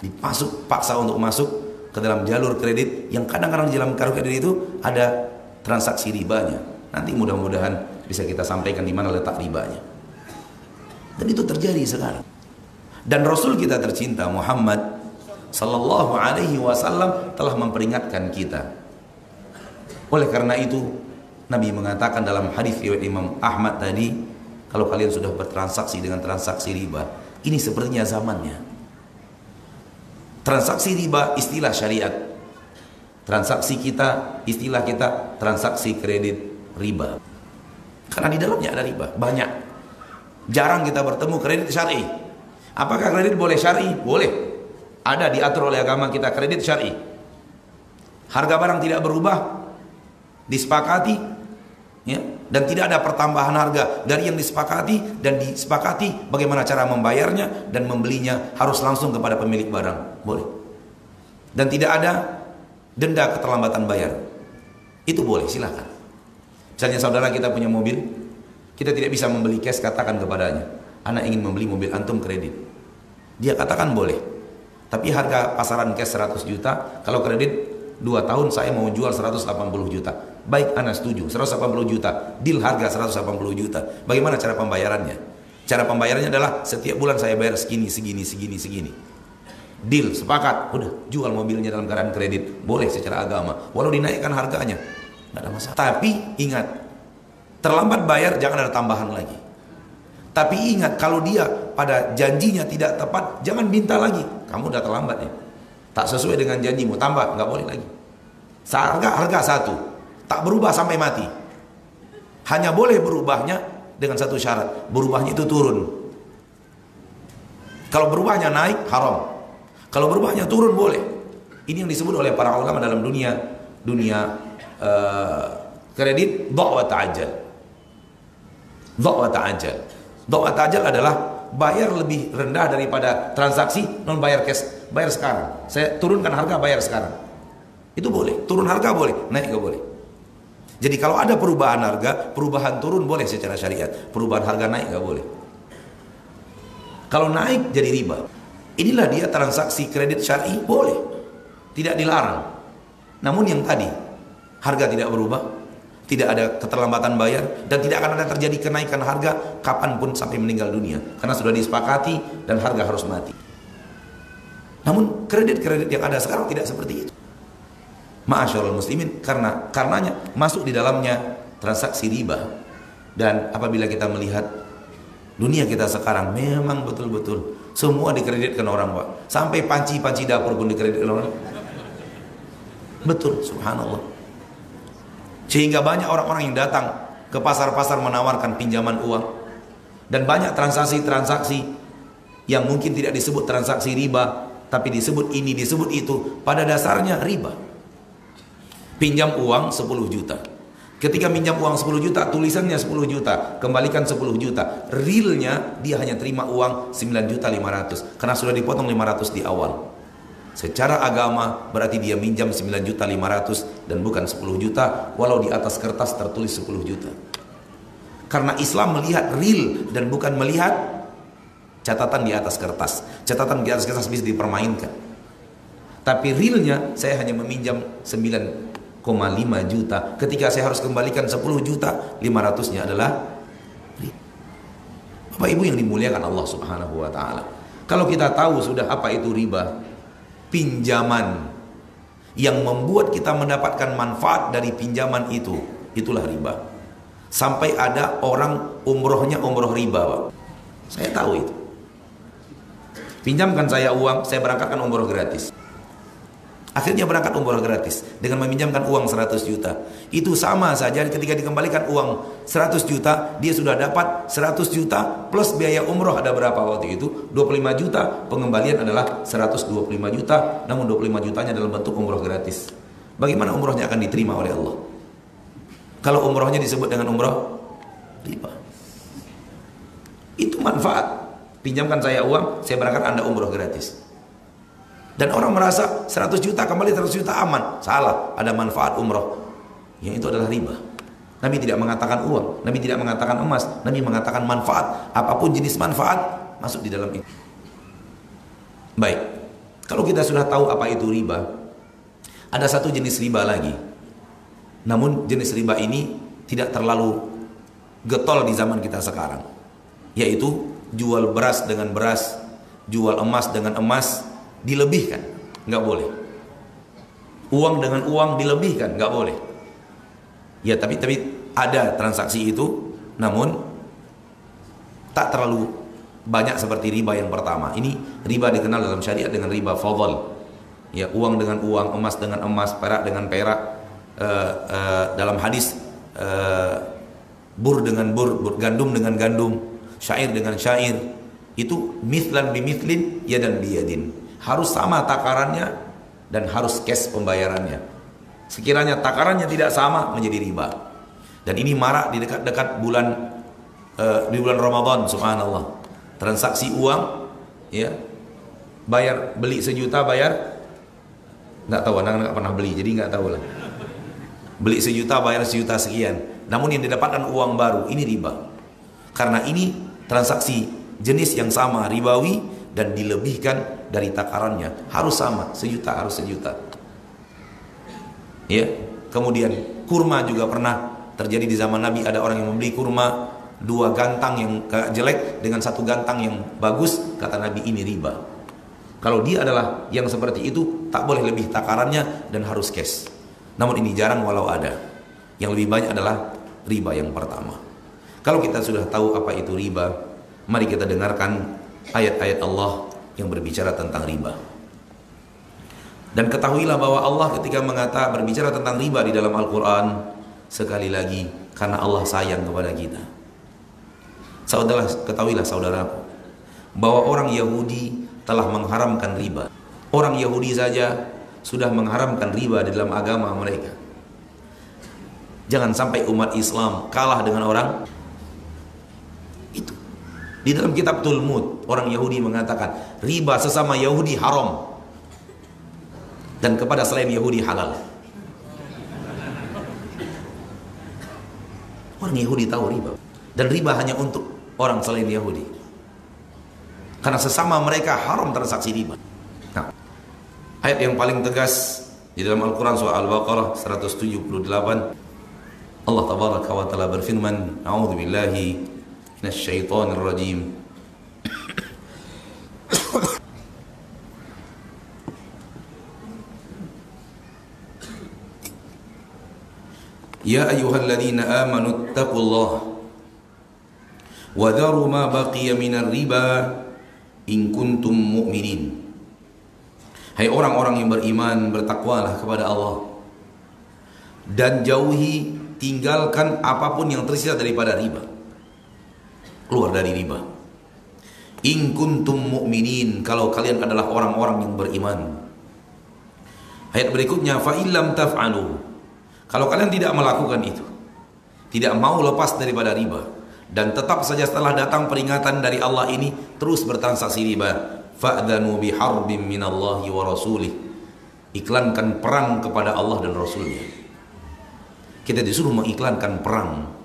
Dipasuk paksa untuk masuk ke dalam jalur kredit yang kadang-kadang di dalam kartu kredit itu ada transaksi ribanya. Nanti mudah-mudahan bisa kita sampaikan di mana letak ribanya. Dan itu terjadi sekarang. Dan Rasul kita tercinta Muhammad sallallahu alaihi wasallam telah memperingatkan kita. Oleh karena itu Nabi mengatakan dalam hadis riwayat Imam Ahmad tadi, kalau kalian sudah bertransaksi dengan transaksi riba, ini sepertinya zamannya. Transaksi riba istilah syariat. Transaksi kita, istilah kita transaksi kredit riba. Karena di dalamnya ada riba, banyak. Jarang kita bertemu kredit syar'i. Apakah kredit boleh syar'i? Boleh. Ada diatur oleh agama kita kredit syar'i. Harga barang tidak berubah, disepakati, ya, dan tidak ada pertambahan harga dari yang disepakati dan disepakati bagaimana cara membayarnya dan membelinya harus langsung kepada pemilik barang. Boleh. Dan tidak ada denda keterlambatan bayar. Itu boleh, silakan. Misalnya saudara kita punya mobil, kita tidak bisa membeli cash, katakan kepadanya, anak ingin membeli mobil antum kredit. Dia katakan boleh. Tapi harga pasaran cash 100 juta, kalau kredit 2 tahun saya mau jual 180 juta. Baik, Anda setuju, 180 juta. Deal harga 180 juta. Bagaimana cara pembayarannya? Cara pembayarannya adalah setiap bulan saya bayar segini, segini, segini, segini. Deal, sepakat. Udah, jual mobilnya dalam keadaan kredit. Boleh secara agama. Walau dinaikkan harganya. Tidak ada masalah. Tapi ingat, terlambat bayar jangan ada tambahan lagi. Tapi ingat kalau dia pada janjinya tidak tepat, jangan minta lagi. Kamu udah terlambat ya. Tak sesuai dengan janjimu, tambah, nggak boleh lagi. Harga harga satu, tak berubah sampai mati. Hanya boleh berubahnya dengan satu syarat, berubahnya itu turun. Kalau berubahnya naik haram. Kalau berubahnya turun boleh. Ini yang disebut oleh para ulama dalam dunia dunia uh, kredit dhawa ta'ajjal. Dhawa ta'ajjal. Doa tajal adalah bayar lebih rendah daripada transaksi non bayar cash, bayar sekarang. Saya turunkan harga bayar sekarang. Itu boleh, turun harga boleh, naik gak boleh. Jadi kalau ada perubahan harga, perubahan turun boleh secara syariat, perubahan harga naik gak boleh. Kalau naik jadi riba. Inilah dia transaksi kredit syar'i boleh. Tidak dilarang. Namun yang tadi harga tidak berubah, tidak ada keterlambatan bayar dan tidak akan ada terjadi kenaikan harga kapan pun sampai meninggal dunia karena sudah disepakati dan harga harus mati. Namun kredit-kredit yang ada sekarang tidak seperti itu. Ma'asyarul muslimin karena karenanya masuk di dalamnya transaksi riba dan apabila kita melihat dunia kita sekarang memang betul-betul semua dikreditkan orang Pak. Sampai panci-panci dapur pun dikreditkan orang. Betul, subhanallah. Sehingga banyak orang-orang yang datang ke pasar-pasar menawarkan pinjaman uang. Dan banyak transaksi-transaksi yang mungkin tidak disebut transaksi riba, tapi disebut ini, disebut itu. Pada dasarnya riba. Pinjam uang 10 juta. Ketika pinjam uang 10 juta, tulisannya 10 juta, kembalikan 10 juta. Realnya dia hanya terima uang 9 juta 500 karena sudah dipotong 500 di awal. Secara agama berarti dia minjam 9 juta 500 dan bukan 10 juta walau di atas kertas tertulis 10 juta. Karena Islam melihat real dan bukan melihat catatan di atas kertas. Catatan di atas kertas bisa dipermainkan. Tapi realnya saya hanya meminjam 9,5 juta. Ketika saya harus kembalikan 10 juta, 500-nya adalah Bapak Ibu yang dimuliakan Allah Subhanahu wa taala. Kalau kita tahu sudah apa itu riba, pinjaman yang membuat kita mendapatkan manfaat dari pinjaman itu itulah riba sampai ada orang umrohnya umroh riba Pak. saya tahu itu pinjamkan saya uang saya berangkatkan umroh gratis Akhirnya berangkat umroh gratis dengan meminjamkan uang 100 juta. Itu sama saja ketika dikembalikan uang 100 juta, dia sudah dapat 100 juta plus biaya umroh ada berapa waktu itu? 25 juta, pengembalian adalah 125 juta, namun 25 jutanya dalam bentuk umroh gratis. Bagaimana umrohnya akan diterima oleh Allah? Kalau umrohnya disebut dengan umroh riba. Itu manfaat. Pinjamkan saya uang, saya berangkat Anda umroh gratis. Dan orang merasa 100 juta kembali 100 juta aman. Salah, ada manfaat umroh. Yang itu adalah riba. Nabi tidak mengatakan uang, Nabi tidak mengatakan emas, Nabi mengatakan manfaat. Apa pun jenis manfaat masuk di dalam itu. Baik. Kalau kita sudah tahu apa itu riba, ada satu jenis riba lagi. Namun jenis riba ini tidak terlalu getol di zaman kita sekarang. Yaitu jual beras dengan beras, jual emas dengan emas, dilebihkan. Nggak boleh. Uang dengan uang dilebihkan, nggak boleh. Ya tapi tapi ada transaksi itu, namun tak terlalu banyak seperti riba yang pertama. Ini riba dikenal dalam syariat dengan riba fadl. Ya, uang dengan uang, emas dengan emas, perak dengan perak. Uh, uh, dalam hadis uh, bur dengan bur, bur, gandum dengan gandum, syair dengan syair. Itu mithlan ya dan biyadin. Harus sama takarannya dan harus cash pembayarannya. Sekiranya takarannya tidak sama menjadi riba. Dan ini marak di dekat-dekat bulan uh, di bulan Ramadan subhanallah. Transaksi uang ya. Bayar beli sejuta bayar nggak tahu anak nggak pernah beli jadi nggak tahu lah. Beli sejuta bayar sejuta sekian. Namun yang didapatkan uang baru ini riba. Karena ini transaksi jenis yang sama ribawi dan dilebihkan dari takarannya. Harus sama sejuta harus sejuta. Ya kemudian kurma juga pernah terjadi di zaman Nabi. Ada orang yang membeli kurma dua gantang yang jelek dengan satu gantang yang bagus kata Nabi ini riba. Kalau dia adalah yang seperti itu tak boleh lebih takarannya dan harus cash. Namun ini jarang walau ada. Yang lebih banyak adalah riba yang pertama kalau kita sudah tahu apa itu riba mari kita dengarkan ayat-ayat Allah yang berbicara tentang riba. Dan ketahuilah bahwa Allah ketika mengata berbicara tentang riba di dalam Al-Quran Sekali lagi karena Allah sayang kepada kita. Saudara, ketahuilah saudaraku Bahwa orang Yahudi telah mengharamkan riba. Orang Yahudi saja sudah mengharamkan riba di dalam agama mereka. Jangan sampai umat Islam kalah dengan orang. Di dalam kitab Tulmud, orang Yahudi mengatakan riba sesama Yahudi haram dan kepada selain Yahudi halal. Orang Yahudi tahu riba dan riba hanya untuk orang selain Yahudi. Karena sesama mereka haram transaksi riba. Nah, ayat yang paling tegas di dalam Al-Quran surah Al-Baqarah 178 Allah tabaraka wa taala berfirman A'udzu billahi minasyaitonir rajim يا أيها الذين آمنوا اتقوا الله وذروا ما بقي من الربا إن كنتم مؤمنين Hai orang-orang yang beriman bertakwalah kepada Allah dan jauhi tinggalkan apapun yang tersisa daripada riba keluar dari riba in kuntum mu'minin kalau kalian adalah orang-orang yang beriman ayat berikutnya fa illam taf'alu kalau kalian tidak melakukan itu, tidak mau lepas daripada riba dan tetap saja setelah datang peringatan dari Allah ini terus bertransaksi riba, fa'dhanu biharbim minallahi wa rasulih. Iklankan perang kepada Allah dan Rasulnya. Kita disuruh mengiklankan perang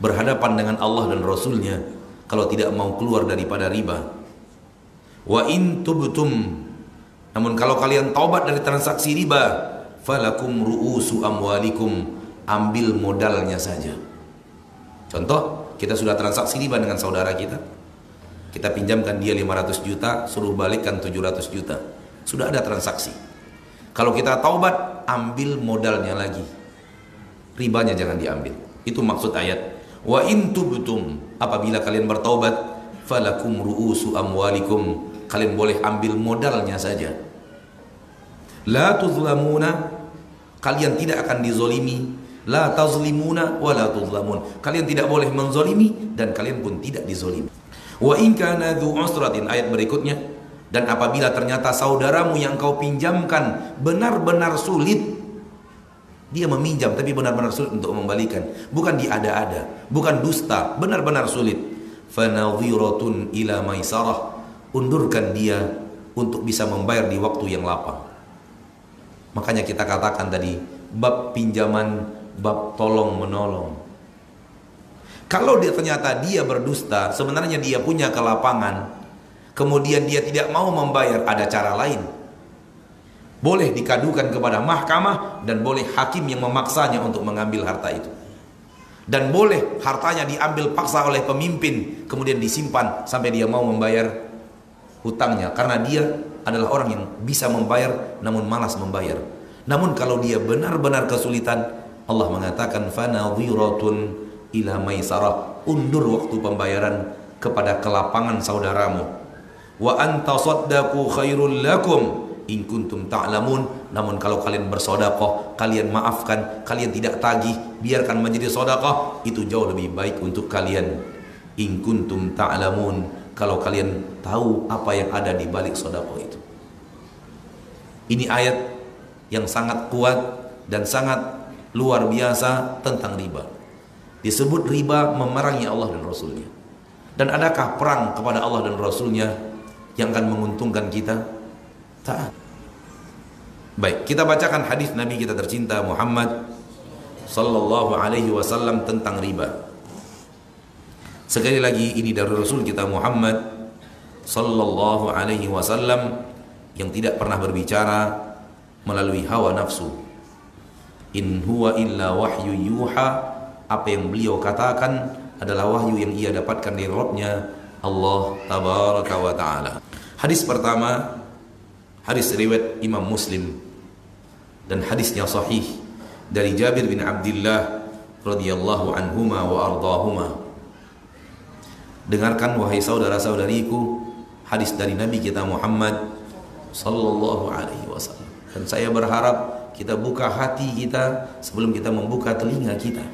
berhadapan dengan Allah dan Rasulnya kalau tidak mau keluar daripada riba. Wa in tubtum namun kalau kalian taubat dari transaksi riba falakum ru'usu amwalikum ambil modalnya saja. Contoh kita sudah transaksi riba dengan saudara kita kita pinjamkan dia 500 juta suruh balikkan 700 juta. Sudah ada transaksi. Kalau kita taubat ambil modalnya lagi. Ribanya jangan diambil. Itu maksud ayat wa in tubtum apabila kalian bertaubat falakum ru'usu amwalikum. Kalian boleh ambil modalnya saja. La tuzlamuna kalian tidak akan dizolimi. La tazlimuna wa la tuzlamun. Kalian tidak boleh menzolimi dan kalian pun tidak dizolimi. Wa in kana dhu usratin ayat berikutnya. Dan apabila ternyata saudaramu yang kau pinjamkan benar-benar sulit dia meminjam tapi benar-benar sulit untuk membalikan bukan diada-ada bukan dusta benar-benar sulit fanadhiratun ila maisarah undurkan dia untuk bisa membayar di waktu yang lapang Makanya kita katakan tadi bab pinjaman bab tolong menolong. Kalau dia ternyata dia berdusta, sebenarnya dia punya kelapangan, kemudian dia tidak mau membayar, ada cara lain. Boleh dikadukan kepada mahkamah dan boleh hakim yang memaksanya untuk mengambil harta itu. Dan boleh hartanya diambil paksa oleh pemimpin, kemudian disimpan sampai dia mau membayar hutangnya karena dia adalah orang yang bisa membayar namun malas membayar. Namun kalau dia benar-benar kesulitan, Allah mengatakan fanadhiratun ila maisarah, undur waktu pembayaran kepada kelapangan saudaramu. Wa anta saddaqu khairul lakum in kuntum ta'lamun. Namun kalau kalian bersedekah kalian maafkan kalian tidak tagih biarkan menjadi sedekah itu jauh lebih baik untuk kalian. In kuntum ta'lamun. Kalau kalian tahu apa yang ada di balik sedekah itu. Ini ayat yang sangat kuat dan sangat luar biasa tentang riba. Disebut riba memerangi Allah dan Rasulnya. Dan adakah perang kepada Allah dan Rasulnya yang akan menguntungkan kita Tak. Baik, kita bacakan hadis Nabi kita tercinta Muhammad sallallahu alaihi wasallam tentang riba. Sekali lagi ini dari Rasul kita Muhammad sallallahu alaihi wasallam yang tidak pernah berbicara melalui hawa nafsu. In huwa illa wahyu yuha apa yang beliau katakan adalah wahyu yang ia dapatkan dari Rabbnya Allah tabaraka wa taala. Hadis pertama hadis riwayat Imam Muslim. Dan hadisnya sahih dari Jabir bin Abdullah radhiyallahu anhuma wa ardahuma. Dengarkan wahai saudara-saudariku hadis dari Nabi kita Muhammad sallallahu alaihi wasallam. Dan saya berharap kita buka hati kita sebelum kita membuka telinga kita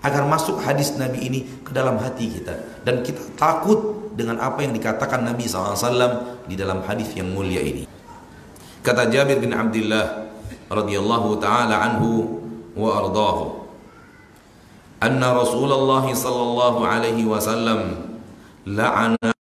agar masuk hadis Nabi ini ke dalam hati kita. Dan kita takut dengan apa yang dikatakan Nabi SAW di dalam hadis yang mulia ini kata Jabir bin Abdullah radhiyallahu taala anhu wa ardahu anna Rasulullah sallallahu alaihi wasallam la'ana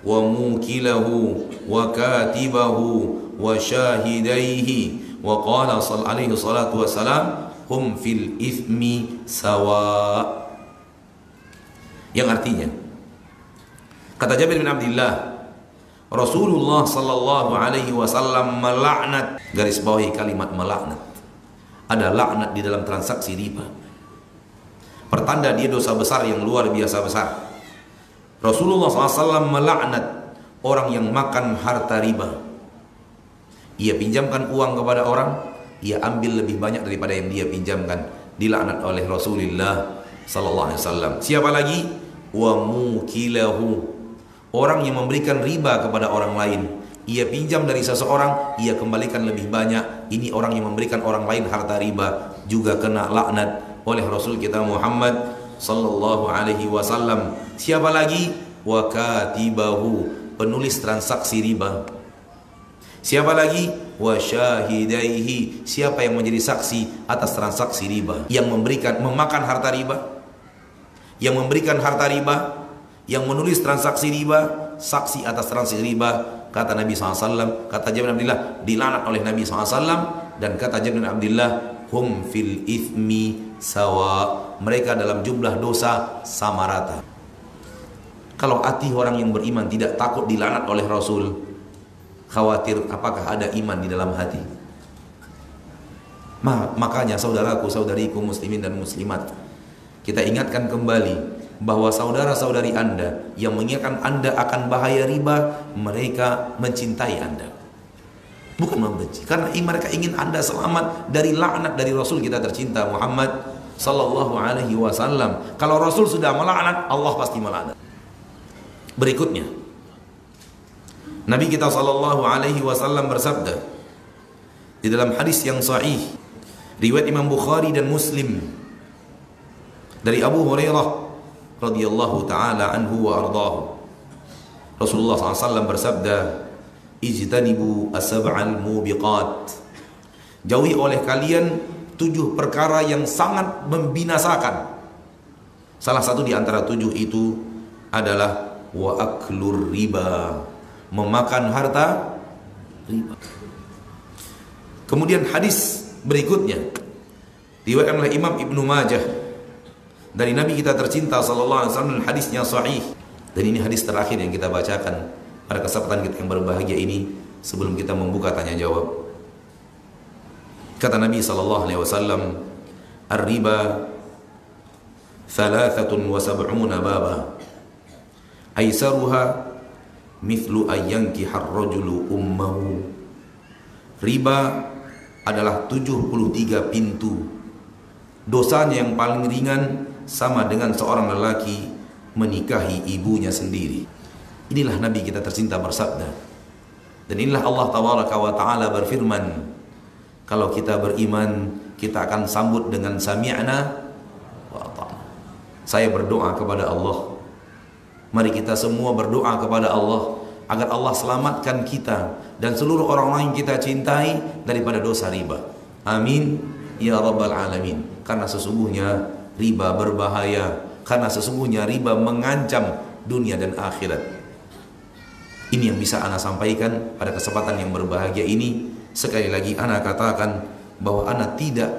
wa mukilahu wa katibahu wa shahidaihi wa qala alaihi salatu wassalam hum fil ithmi sawa. Yang artinya kata Jabir bin Abdullah Rasulullah sallallahu alaihi wasallam melaknat garis bawahi kalimat melaknat. Ada laknat di dalam transaksi riba. Pertanda dia dosa besar yang luar biasa besar. Rasulullah SAW melaknat orang yang makan harta riba. Ia pinjamkan uang kepada orang, ia ambil lebih banyak daripada yang dia pinjamkan. Dilaknat oleh Rasulullah wasallam. Siapa lagi? Wa mukilahu Orang yang memberikan riba kepada orang lain. Ia pinjam dari seseorang Ia kembalikan lebih banyak. Ini orang yang memberikan orang lain harta riba Juga kena laknat oleh Rasul kita Muhammad Sallallahu alaihi wasallam. Siapa lagi? Wakatibahu Penulis transaksi riba. Siapa lagi? Wasyahidaihi Siapa yang menjadi saksi atas transaksi riba? Yang memberikan, memakan harta riba? Yang memberikan harta riba yang menulis transaksi riba saksi atas transaksi riba kata Nabi SAW kata Jabir bin Abdullah dilanat oleh Nabi SAW dan kata Jabir bin Abdullah hum fil ithmi sawa. Mereka dalam jumlah dosa sama rata. Kalau hati orang yang beriman tidak takut dilanat oleh Rasul khawatir apakah ada iman di dalam hati? Makanya saudaraku saudariku muslimin dan muslimat kita ingatkan kembali bahwa saudara-saudari Anda yang mengingatkan Anda akan bahaya riba, mereka mencintai Anda. Bukan membenci, karena mereka ingin Anda selamat dari laknat dari Rasul kita tercinta Muhammad sallallahu alaihi wasallam. Kalau Rasul sudah melaknat, Allah pasti melaknat. Berikutnya, Nabi kita sallallahu alaihi wasallam bersabda di dalam hadis yang sahih riwayat Imam Bukhari dan Muslim dari Abu Hurairah radhiyallahu taala anhu wa ardahu. Rasulullah SAW bersabda, "Ijtanibu as-sab'al mubiqat." Jauhi oleh kalian tujuh perkara yang sangat membinasakan. Salah satu di antara tujuh itu adalah wa aklur riba, memakan harta riba. Kemudian hadis berikutnya Diriwayatkan oleh Imam Ibnu Majah dari Nabi kita tercinta sallallahu alaihi wasallam hadisnya sahih. Dan ini hadis terakhir yang kita bacakan pada kesempatan kita yang berbahagia ini sebelum kita membuka tanya jawab. Kata Nabi sallallahu alaihi wasallam, "Ar-riba thalathatun wa sab'una baba. Aisaruha mithlu ayyankiha ar-rajulu ummahu." Riba adalah 73 pintu. Dosanya yang paling ringan sama dengan seorang lelaki menikahi ibunya sendiri. Inilah Nabi kita tercinta bersabda. Dan inilah Allah Tabaraka wa Ta'ala berfirman, kalau kita beriman, kita akan sambut dengan sami'na wa ata'na. Saya berdoa kepada Allah. Mari kita semua berdoa kepada Allah agar Allah selamatkan kita dan seluruh orang-orang yang kita cintai daripada dosa riba. Amin ya rabbal alamin. Karena sesungguhnya riba berbahaya, karena sesungguhnya riba mengancam dunia dan akhirat. Ini yang bisa ana sampaikan pada kesempatan yang berbahagia ini. Sekali lagi ana katakan bahwa ana tidak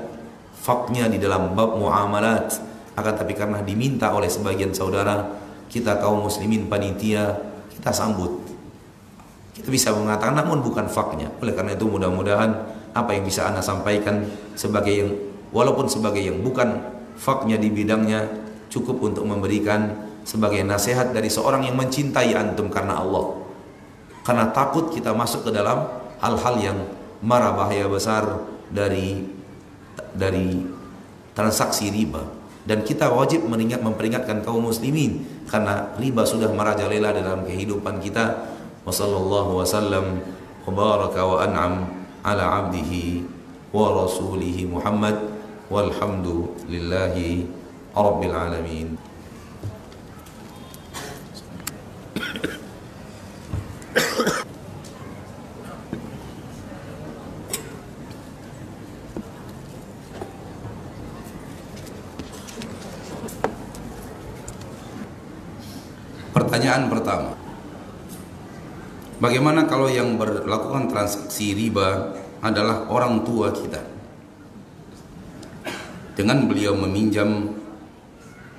faknya di dalam bab muamalat akan tapi karena diminta oleh sebagian saudara kita kaum muslimin panitia kita sambut kita bisa mengatakan namun bukan faknya. Oleh karena itu mudah-mudahan apa yang bisa Anda sampaikan sebagai yang walaupun sebagai yang bukan faknya di bidangnya cukup untuk memberikan sebagai nasihat dari seorang yang mencintai antum karena Allah. Karena takut kita masuk ke dalam hal-hal yang marah bahaya besar dari dari transaksi riba dan kita wajib mengingat memperingatkan kaum muslimin karena riba sudah merajalela dalam kehidupan kita. wasallallahu wasallam wa baraka wa an'am ala abdihi wa rasulihi Muhammad walhamdulillahi rabbil alamin Pertanyaan pertama Bagaimana kalau yang melakukan transaksi riba adalah orang tua kita? Dengan beliau meminjam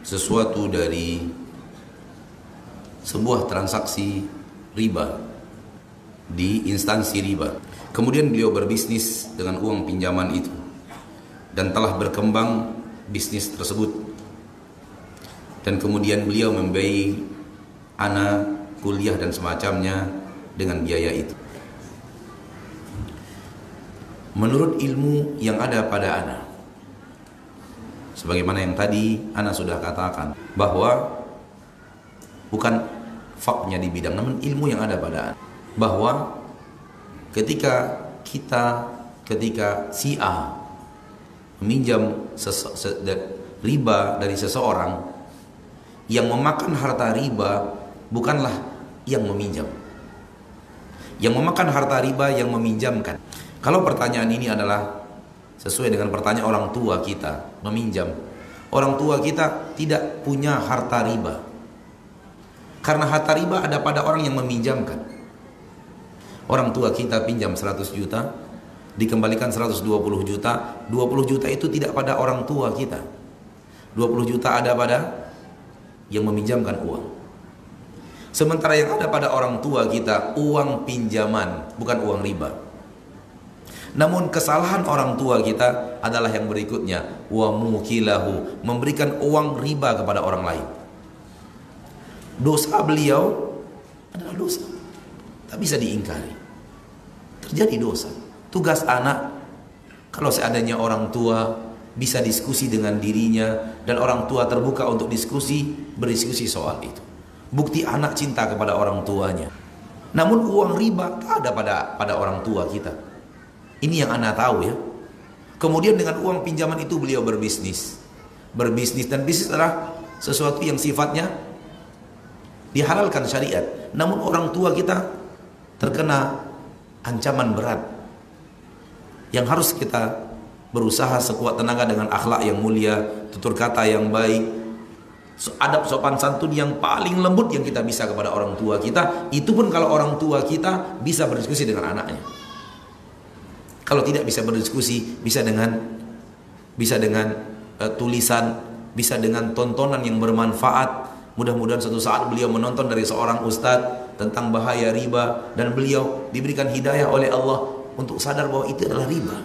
sesuatu dari sebuah transaksi riba di instansi riba. Kemudian beliau berbisnis dengan uang pinjaman itu dan telah berkembang bisnis tersebut. Dan kemudian beliau membiayai anak kuliah dan semacamnya dengan biaya itu. Menurut ilmu yang ada pada anak, sebagaimana yang tadi anak sudah katakan bahwa bukan faknya di bidang, namun ilmu yang ada pada anak, bahwa ketika kita ketika si A meminjam riba dari seseorang yang memakan harta riba bukanlah yang meminjam yang memakan harta riba yang meminjamkan. Kalau pertanyaan ini adalah sesuai dengan pertanyaan orang tua kita meminjam. Orang tua kita tidak punya harta riba. Karena harta riba ada pada orang yang meminjamkan. Orang tua kita pinjam 100 juta, dikembalikan 120 juta, 20 juta itu tidak pada orang tua kita. 20 juta ada pada yang meminjamkan uang. Sementara yang ada pada orang tua kita uang pinjaman, bukan uang riba. Namun kesalahan orang tua kita adalah yang berikutnya, wa mukilahu, memberikan uang riba kepada orang lain. Dosa beliau adalah dosa. Tak bisa diingkari. Terjadi dosa. Tugas anak kalau seandainya orang tua bisa diskusi dengan dirinya dan orang tua terbuka untuk diskusi, berdiskusi soal itu. Bukti anak cinta kepada orang tuanya. Namun uang riba tak ada pada pada orang tua kita. Ini yang anak tahu ya. Kemudian dengan uang pinjaman itu beliau berbisnis. Berbisnis dan bisnis adalah sesuatu yang sifatnya dihalalkan syariat. Namun orang tua kita terkena ancaman berat. Yang harus kita berusaha sekuat tenaga dengan akhlak yang mulia, tutur kata yang baik, adab sopan santun yang paling lembut yang kita bisa kepada orang tua kita itu pun kalau orang tua kita bisa berdiskusi dengan anaknya kalau tidak bisa berdiskusi bisa dengan bisa dengan uh, tulisan, bisa dengan tontonan yang bermanfaat. Mudah-mudahan suatu saat beliau menonton dari seorang ustadz tentang bahaya riba dan beliau diberikan hidayah oleh Allah untuk sadar bahwa itu adalah riba.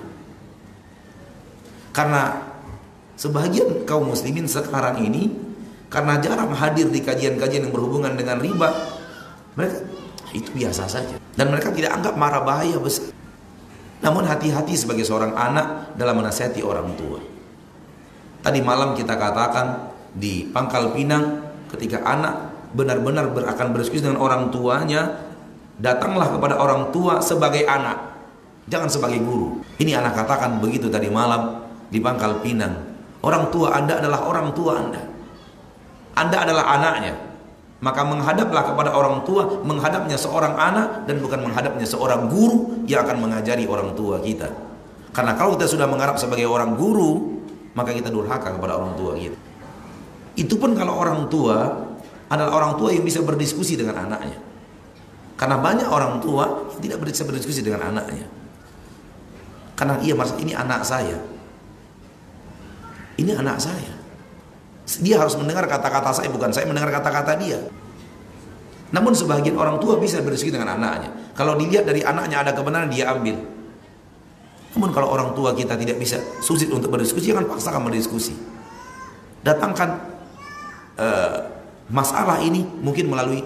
Karena sebagian kaum muslimin sekarang ini karena jarang hadir di kajian-kajian yang berhubungan dengan riba, mereka itu biasa saja dan mereka tidak anggap marah bahaya besar. Namun hati-hati sebagai seorang anak dalam menasihati orang tua. Tadi malam kita katakan di Pangkal Pinang ketika anak benar-benar ber, akan berdiskusi dengan orang tuanya, datanglah kepada orang tua sebagai anak, jangan sebagai guru. Ini anak katakan begitu tadi malam di Pangkal Pinang. Orang tua Anda adalah orang tua Anda. Anda adalah anaknya. Maka menghadaplah kepada orang tua, menghadapnya seorang anak dan bukan menghadapnya seorang guru yang akan mengajari orang tua kita. Karena kalau kita sudah mengharap sebagai orang guru, maka kita durhaka kepada orang tua kita. Itu pun kalau orang tua adalah orang tua yang bisa berdiskusi dengan anaknya. Karena banyak orang tua yang tidak bisa berdiskusi dengan anaknya. Karena ia merasa ini anak saya. Ini anak saya. Dia harus mendengar kata-kata saya, bukan saya mendengar kata-kata dia. Namun sebagian orang tua bisa berdiskusi dengan anaknya. Kalau dilihat dari anaknya ada kebenaran, dia ambil. Namun kalau orang tua kita tidak bisa sulit untuk berdiskusi, jangan paksakan berdiskusi. Datangkan uh, masalah ini mungkin melalui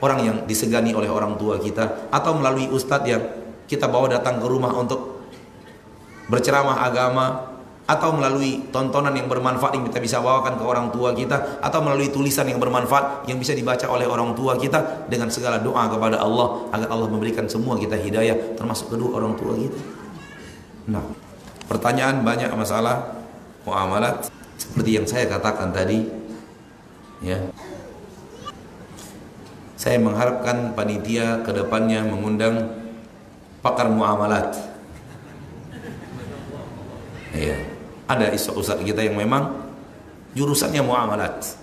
orang yang disegani oleh orang tua kita atau melalui ustadz yang kita bawa datang ke rumah untuk berceramah agama atau melalui tontonan yang bermanfaat yang kita bisa bawakan ke orang tua kita atau melalui tulisan yang bermanfaat yang bisa dibaca oleh orang tua kita dengan segala doa kepada Allah agar Allah memberikan semua kita hidayah termasuk kedua orang tua kita. Nah, pertanyaan banyak masalah muamalat seperti yang saya katakan tadi ya. Saya mengharapkan panitia ke depannya mengundang pakar muamalat. Iya. Ada ustaz kita yang memang jurusannya muamalat.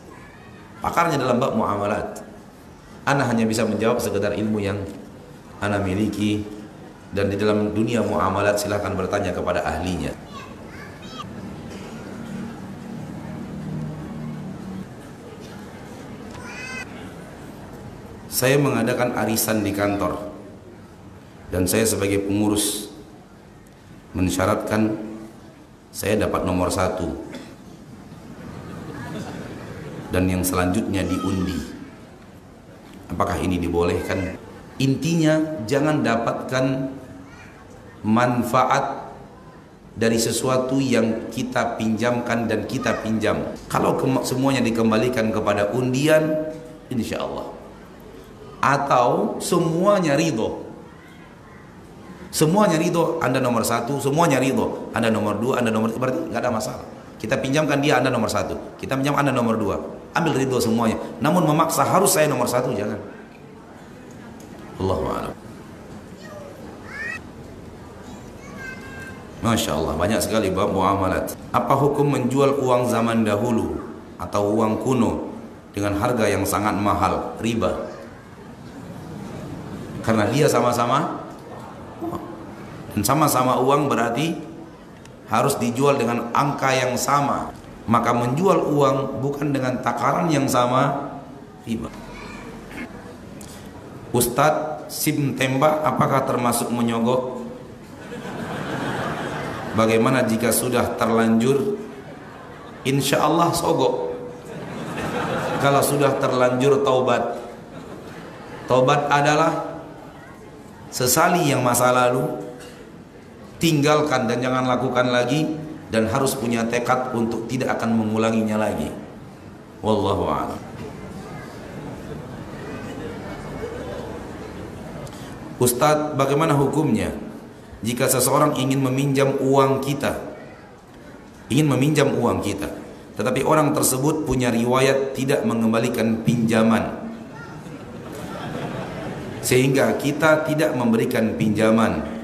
Pakarnya dalam bab muamalat. Ana hanya bisa menjawab sekedar ilmu yang ana miliki dan di dalam dunia muamalat silahkan bertanya kepada ahlinya. Saya mengadakan arisan di kantor dan saya sebagai pengurus mensyaratkan saya dapat nomor satu. Dan yang selanjutnya diundi. Apakah ini dibolehkan? Intinya jangan dapatkan manfaat dari sesuatu yang kita pinjamkan dan kita pinjam. Kalau semuanya dikembalikan kepada undian insya Allah. Atau semuanya ridho Semuanya ridho, Anda nomor satu. Semuanya ridho, Anda nomor dua, Anda nomor. Berarti nggak ada masalah. Kita pinjamkan dia, Anda nomor satu. Kita pinjam Anda nomor dua. Ambil ridho semuanya. Namun memaksa harus saya nomor satu, jangan. Allah Masya Allah, banyak sekali bab muamalat. Apa hukum menjual uang zaman dahulu atau uang kuno dengan harga yang sangat mahal, riba? Karena dia sama-sama dan sama-sama uang berarti harus dijual dengan angka yang sama. Maka menjual uang bukan dengan takaran yang sama. Riba Ustadz sim tembak apakah termasuk menyogok? Bagaimana jika sudah terlanjur? Insya Allah sogok. Kalau sudah terlanjur taubat. Taubat adalah sesali yang masa lalu tinggalkan dan jangan lakukan lagi dan harus punya tekad untuk tidak akan mengulanginya lagi. Wallahu a'lam. Ustadz bagaimana hukumnya jika seseorang ingin meminjam uang kita? Ingin meminjam uang kita tetapi orang tersebut punya riwayat tidak mengembalikan pinjaman. Sehingga kita tidak memberikan pinjaman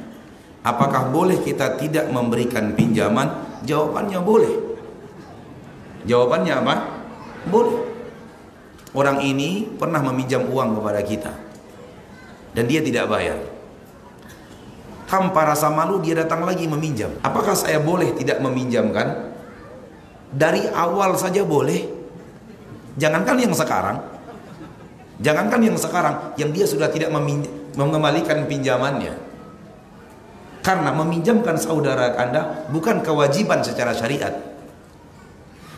Apakah boleh kita tidak memberikan pinjaman? Jawabannya boleh. Jawabannya apa? Boleh. Orang ini pernah meminjam uang kepada kita dan dia tidak bayar. Tanpa rasa malu dia datang lagi meminjam. Apakah saya boleh tidak meminjamkan? dari awal saja boleh. Jangankan yang sekarang. Jangankan yang sekarang yang dia sudah tidak mengembalikan pinjamannya. Karena meminjamkan saudara Anda bukan kewajiban secara syariat.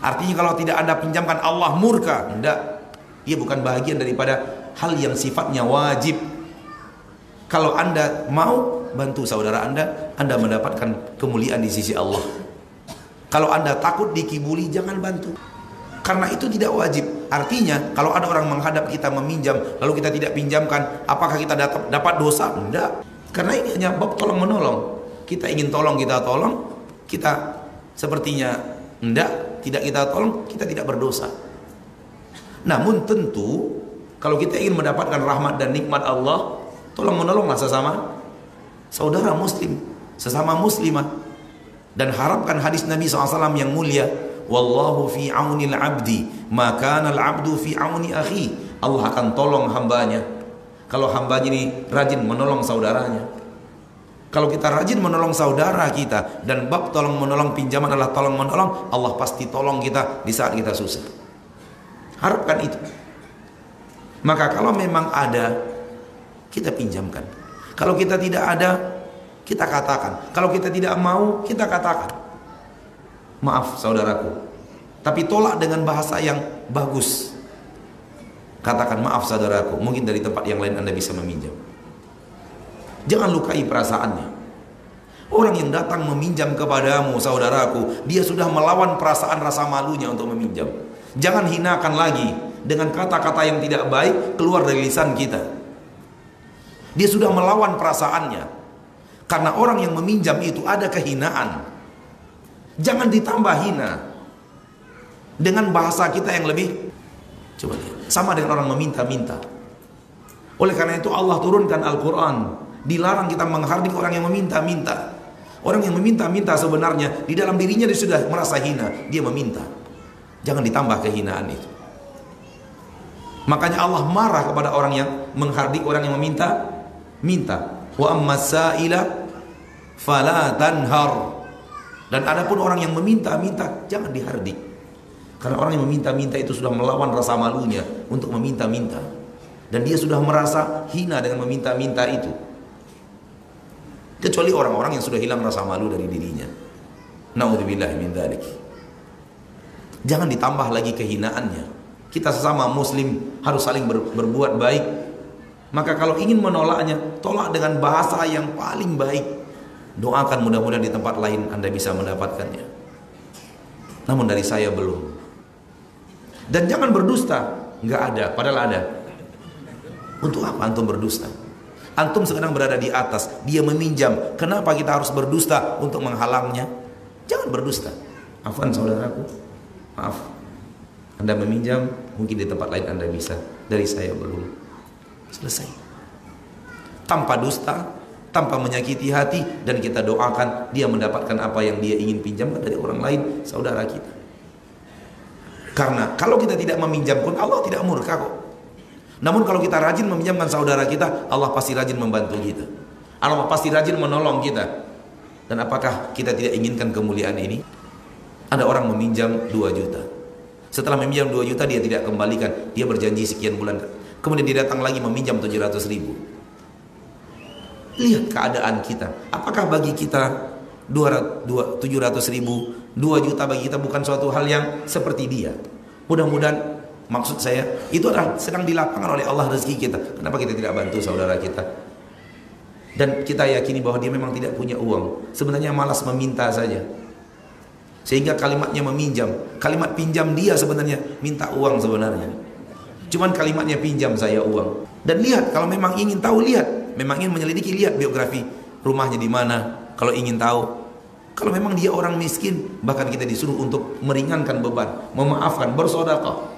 Artinya kalau tidak Anda pinjamkan Allah murka. Tidak. Ia bukan bagian daripada hal yang sifatnya wajib. Kalau Anda mau bantu saudara Anda, Anda mendapatkan kemuliaan di sisi Allah. Kalau Anda takut dikibuli, jangan bantu. Karena itu tidak wajib. Artinya, kalau ada orang menghadap kita meminjam, lalu kita tidak pinjamkan, apakah kita dapat dosa? Tidak. Karena ini hanya bab tolong menolong. Kita ingin tolong, kita tolong. Kita sepertinya tidak, tidak kita tolong, kita tidak berdosa. Namun tentu, kalau kita ingin mendapatkan rahmat dan nikmat Allah, tolong menolonglah sesama saudara muslim, sesama muslimah dan harapkan hadis Nabi SAW yang mulia wallahu fi aunil abdi maka al abdu fi auni akhi Allah akan tolong hambanya kalau hambanya ini rajin menolong saudaranya kalau kita rajin menolong saudara kita dan bab tolong menolong pinjaman adalah tolong menolong Allah pasti tolong kita di saat kita susah harapkan itu maka kalau memang ada kita pinjamkan kalau kita tidak ada kita katakan. Kalau kita tidak mau, kita katakan. Maaf saudaraku. Tapi tolak dengan bahasa yang bagus. Katakan maaf saudaraku. Mungkin dari tempat yang lain Anda bisa meminjam. Jangan lukai perasaannya. Orang yang datang meminjam kepadamu saudaraku. Dia sudah melawan perasaan rasa malunya untuk meminjam. Jangan hinakan lagi. Dengan kata-kata yang tidak baik keluar dari lisan kita. Dia sudah melawan perasaannya. Karena orang yang meminjam itu ada kehinaan. Jangan ditambah hina. Dengan bahasa kita yang lebih coba lihat, sama dengan orang meminta-minta. Oleh karena itu Allah turunkan Al-Qur'an, dilarang kita menghardik orang yang meminta-minta. Orang yang meminta-minta sebenarnya di dalam dirinya dia sudah merasa hina, dia meminta. Jangan ditambah kehinaan itu. Makanya Allah marah kepada orang yang menghardik orang yang meminta minta Wa amma sa'ila fala tanhar. Dan adapun orang yang meminta-minta jangan dihardik. Karena orang yang meminta-minta itu sudah melawan rasa malunya untuk meminta-minta. Dan dia sudah merasa hina dengan meminta-minta itu. Kecuali orang-orang yang sudah hilang rasa malu dari dirinya. Nauzubillah min dzalik. Jangan ditambah lagi kehinaannya. Kita sesama muslim harus saling ber, berbuat baik maka kalau ingin menolaknya, tolak dengan bahasa yang paling baik. Doakan mudah-mudahan di tempat lain Anda bisa mendapatkannya. Namun dari saya belum. Dan jangan berdusta. Enggak ada, padahal ada. Untuk apa antum berdusta? Antum sedang berada di atas, dia meminjam. Kenapa kita harus berdusta untuk menghalangnya? Jangan berdusta. Afan saudaraku. Maaf. Anda meminjam, mungkin di tempat lain Anda bisa. Dari saya belum. Selesai. Tanpa dusta, tanpa menyakiti hati dan kita doakan dia mendapatkan apa yang dia ingin pinjamkan dari orang lain, saudara kita. Karena kalau kita tidak meminjam pun Allah tidak murka kok. Namun kalau kita rajin meminjamkan saudara kita, Allah pasti rajin membantu kita. Allah pasti rajin menolong kita. Dan apakah kita tidak inginkan kemuliaan ini? Ada orang meminjam 2 juta. Setelah meminjam 2 juta dia tidak kembalikan. Dia berjanji sekian bulan Kemudian dia datang lagi meminjam 700 ribu. Lihat keadaan kita. Apakah bagi kita 700 ribu, 2 juta bagi kita bukan suatu hal yang seperti dia. Mudah-mudahan maksud saya itu adalah sedang dilapangkan oleh Allah rezeki kita. Kenapa kita tidak bantu saudara kita? Dan kita yakini bahwa dia memang tidak punya uang. Sebenarnya malas meminta saja. Sehingga kalimatnya meminjam. Kalimat pinjam dia sebenarnya minta uang sebenarnya. Cuman kalimatnya pinjam saya uang. Dan lihat kalau memang ingin tahu lihat, memang ingin menyelidiki lihat biografi rumahnya di mana. Kalau ingin tahu, kalau memang dia orang miskin, bahkan kita disuruh untuk meringankan beban, memaafkan, bersedekah.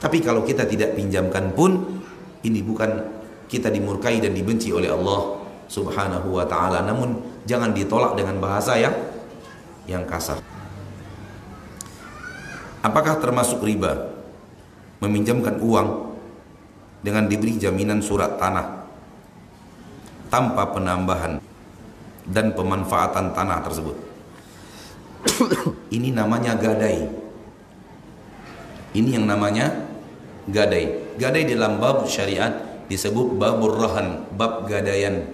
Tapi kalau kita tidak pinjamkan pun ini bukan kita dimurkai dan dibenci oleh Allah Subhanahu wa taala. Namun jangan ditolak dengan bahasa yang yang kasar. Apakah termasuk riba? meminjamkan uang dengan diberi jaminan surat tanah tanpa penambahan dan pemanfaatan tanah tersebut. Ini namanya gadai. Ini yang namanya gadai. Gadai dalam bab syariat disebut babur rahan, bab gadaian.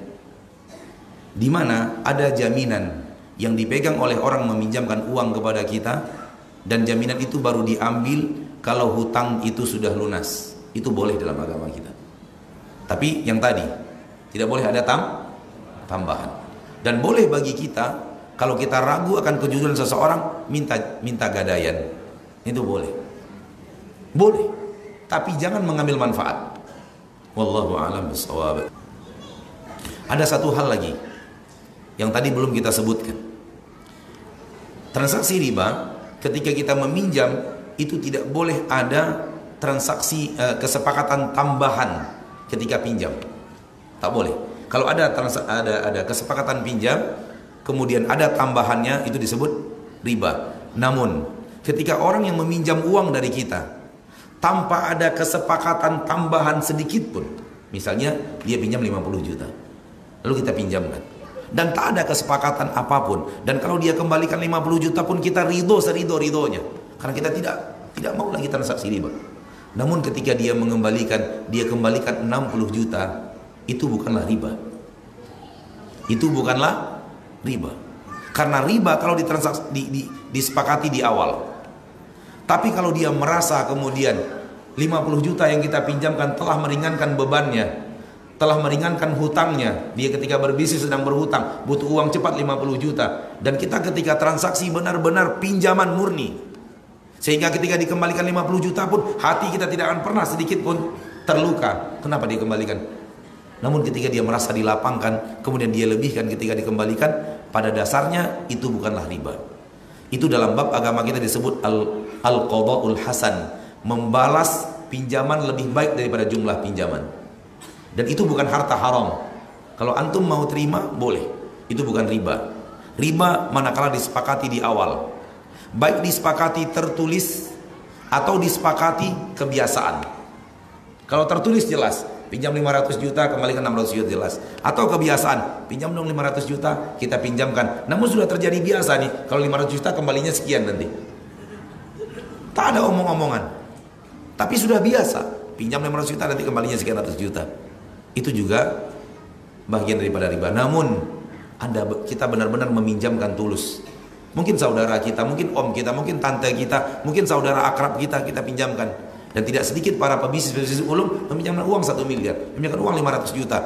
Di mana ada jaminan yang dipegang oleh orang meminjamkan uang kepada kita dan jaminan itu baru diambil kalau hutang itu sudah lunas. Itu boleh dalam agama kita. Tapi yang tadi tidak boleh ada tam tambahan. Dan boleh bagi kita kalau kita ragu akan kejujuran seseorang minta minta gadaian. Itu boleh. Boleh. Tapi jangan mengambil manfaat. Wallahu a'lam bishawab. Ada satu hal lagi yang tadi belum kita sebutkan. Transaksi riba ketika kita meminjam itu tidak boleh ada transaksi uh, kesepakatan tambahan ketika pinjam. Tak boleh. Kalau ada ada ada kesepakatan pinjam kemudian ada tambahannya itu disebut riba. Namun ketika orang yang meminjam uang dari kita tanpa ada kesepakatan tambahan sedikit pun, misalnya dia pinjam 50 juta. Lalu kita pinjamkan dan tak ada kesepakatan apa pun dan kalau dia kembalikan 50 juta pun kita ridho serido ridonya karena kita tidak tidak mau lagi transaksi riba namun ketika dia mengembalikan dia kembalikan 60 juta itu bukanlah riba itu bukanlah riba. Karena riba kalau ditransaksi di, di, disepakati di awal. Tapi kalau dia merasa kemudian 50 juta yang kita pinjamkan telah meringankan bebannya, telah meringankan hutangnya. Dia ketika berbisnis sedang berhutang, butuh uang cepat 50 juta. Dan kita ketika transaksi benar-benar pinjaman murni. Sehingga ketika dikembalikan 50 juta pun hati kita tidak akan pernah sedikit pun terluka. Kenapa dikembalikan? Namun ketika dia merasa dilapangkan, kemudian dia lebihkan ketika dikembalikan, pada dasarnya itu bukanlah riba. Itu dalam bab agama kita disebut al-qada'ul hasan, membalas pinjaman lebih baik daripada jumlah pinjaman. Dan itu bukan harta haram. Kalau antum mau terima, boleh. Itu bukan riba. Riba manakala disepakati di awal. Baik disepakati tertulis atau disepakati kebiasaan. Kalau tertulis jelas, pinjam 500 juta kembalikan 600 juta jelas. Atau kebiasaan pinjam dong 500 juta kita pinjamkan. Namun sudah terjadi biasa nih kalau 500 juta kembalinya sekian nanti. Tak ada omong-omongan. Tapi sudah biasa pinjam 500 juta nanti kembalinya sekian ratus juta. Itu juga bagian daripada riba. Namun anda kita benar-benar meminjamkan tulus. Mungkin saudara kita mungkin om kita mungkin tante kita mungkin saudara akrab kita kita pinjamkan dan tidak sedikit para pebisnis-pebisnis ulung meminjamkan uang satu miliar, meminjamkan uang 500 juta.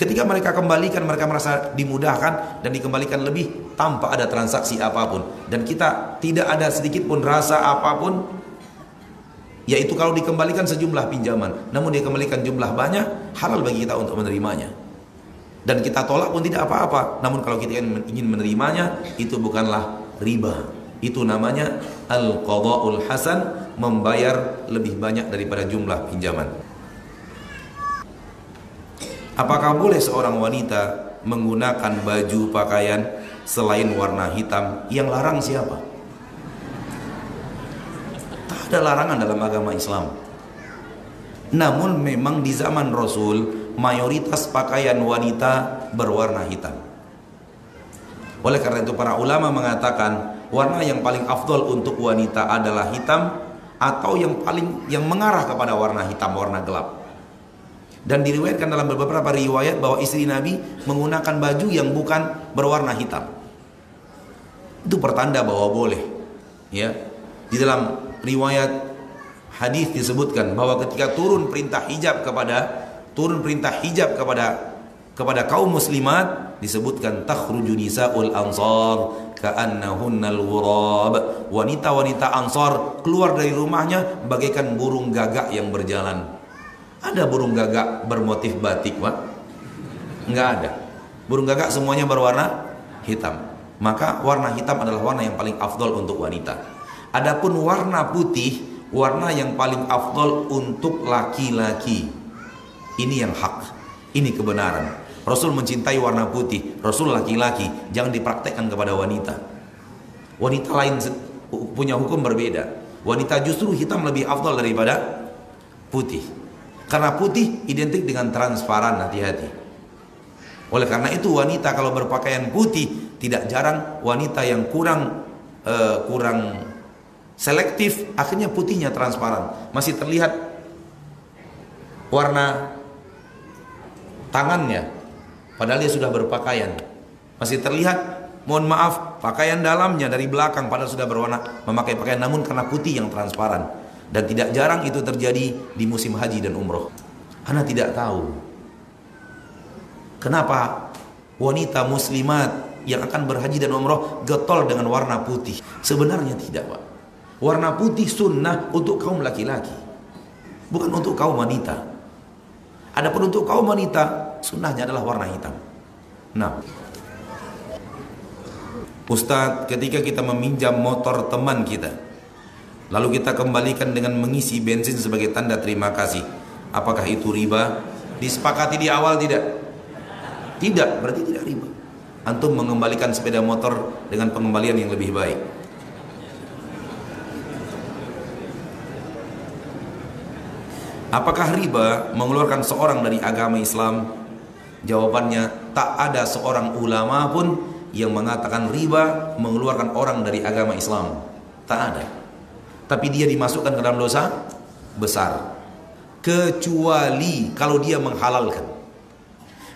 Ketika mereka kembalikan, mereka merasa dimudahkan dan dikembalikan lebih tanpa ada transaksi apa pun. Dan kita tidak ada sedikit pun rasa apa pun, yaitu kalau dikembalikan sejumlah pinjaman. Namun dia kembalikan jumlah banyak, halal bagi kita untuk menerimanya. Dan kita tolak pun tidak apa-apa. Namun kalau kita ingin menerimanya, itu bukanlah riba. Itu namanya al-qada'ul hasan membayar lebih banyak daripada jumlah pinjaman. Apakah boleh seorang wanita menggunakan baju pakaian selain warna hitam? Yang larang siapa? Tak ada larangan dalam agama Islam. Namun memang di zaman Rasul mayoritas pakaian wanita berwarna hitam. Oleh karena itu para ulama mengatakan warna yang paling afdol untuk wanita adalah hitam atau yang paling yang mengarah kepada warna hitam, warna gelap. Dan diriwayatkan dalam beberapa riwayat bahwa istri Nabi menggunakan baju yang bukan berwarna hitam. Itu pertanda bahwa boleh. Ya. Di dalam riwayat hadis disebutkan bahwa ketika turun perintah hijab kepada turun perintah hijab kepada kepada kaum muslimat disebutkan takhruju nisaul ansar ka'annahunnal ghurab. Wanita-wanita Ansar keluar dari rumahnya bagaikan burung gagak yang berjalan. Ada burung gagak bermotif batik, Pak? Enggak ada. Burung gagak semuanya berwarna hitam. Maka warna hitam adalah warna yang paling afdol untuk wanita. Adapun warna putih, warna yang paling afdol untuk laki-laki. Ini yang hak. Ini kebenaran. Rasul mencintai warna putih, Rasul laki-laki, jangan dipraktekkan kepada wanita. Wanita lain punya hukum berbeda. Wanita justru hitam lebih afdal daripada putih. Karena putih identik dengan transparan, hati-hati. Oleh karena itu wanita kalau berpakaian putih tidak jarang wanita yang kurang uh, kurang selektif akhirnya putihnya transparan. Masih terlihat warna tangannya padahal dia sudah berpakaian. Masih terlihat mohon maaf pakaian dalamnya dari belakang padahal sudah berwarna memakai pakaian namun karena putih yang transparan dan tidak jarang itu terjadi di musim haji dan umroh. Anda tidak tahu Kenapa wanita muslimat yang akan berhaji dan umroh getol dengan warna putih? Sebenarnya tidak, Pak. Warna putih sunnah untuk kaum laki-laki. Bukan untuk kaum wanita. Adapun untuk kaum wanita, sunnahnya adalah warna hitam. Nah, Ustadz, ketika kita meminjam motor teman kita, lalu kita kembalikan dengan mengisi bensin sebagai tanda terima kasih, apakah itu riba? Disepakati di awal tidak? Tidak, berarti tidak riba. Antum mengembalikan sepeda motor dengan pengembalian yang lebih baik. Apakah riba mengeluarkan seorang dari agama Islam? Jawabannya, tak ada seorang ulama pun yang mengatakan riba mengeluarkan orang dari agama Islam. Tak ada. Tapi dia dimasukkan ke dalam dosa besar. Kecuali kalau dia menghalalkan.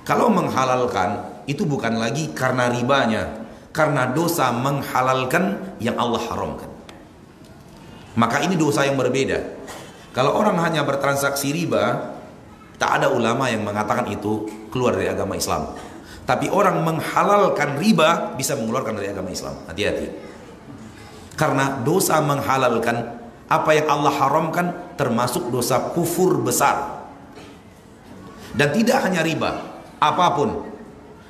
Kalau menghalalkan itu bukan lagi karena ribanya, karena dosa menghalalkan yang Allah haramkan. Maka ini dosa yang berbeda. Kalau orang hanya bertransaksi riba, tak ada ulama yang mengatakan itu keluar dari agama Islam. Tapi orang menghalalkan riba bisa mengeluarkan dari agama Islam. Hati-hati. Karena dosa menghalalkan apa yang Allah haramkan termasuk dosa kufur besar. Dan tidak hanya riba, apa pun.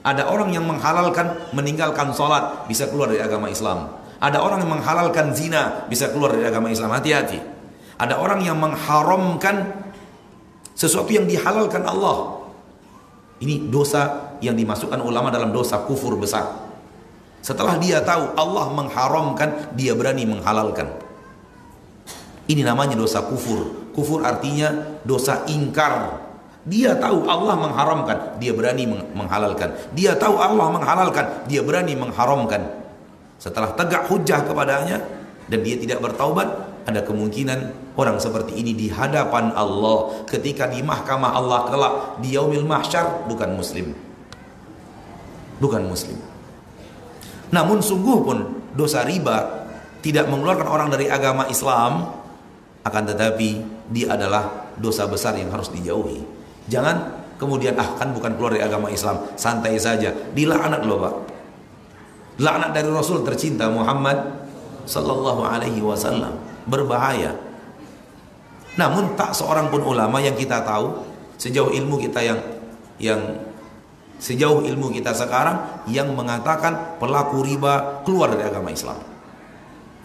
Ada orang yang menghalalkan meninggalkan sholat bisa keluar dari agama Islam. Ada orang yang menghalalkan zina bisa keluar dari agama Islam. Hati-hati. Ada orang yang mengharamkan sesuatu yang dihalalkan Allah. Ini dosa yang dimasukkan ulama dalam dosa kufur besar. Setelah dia tahu Allah mengharamkan, dia berani menghalalkan. Ini namanya dosa kufur. Kufur artinya dosa ingkar dia tahu Allah mengharamkan, dia berani menghalalkan. Dia tahu Allah menghalalkan, dia berani mengharamkan. Setelah tegak hujah kepadanya dan dia tidak bertaubat, ada kemungkinan orang seperti ini di hadapan Allah ketika di mahkamah Allah kelak di yaumil mahsyar bukan muslim. Bukan muslim. Namun sungguh pun dosa riba tidak mengeluarkan orang dari agama Islam akan tetapi dia adalah dosa besar yang harus dijauhi. Jangan kemudian ah kan bukan keluar dari agama Islam, santai saja. Dilaknat loh, Pak. Laknat dari Rasul tercinta Muhammad sallallahu alaihi wasallam. Berbahaya. Namun tak seorang pun ulama yang kita tahu sejauh ilmu kita yang yang sejauh ilmu kita sekarang yang mengatakan pelaku riba keluar dari agama Islam.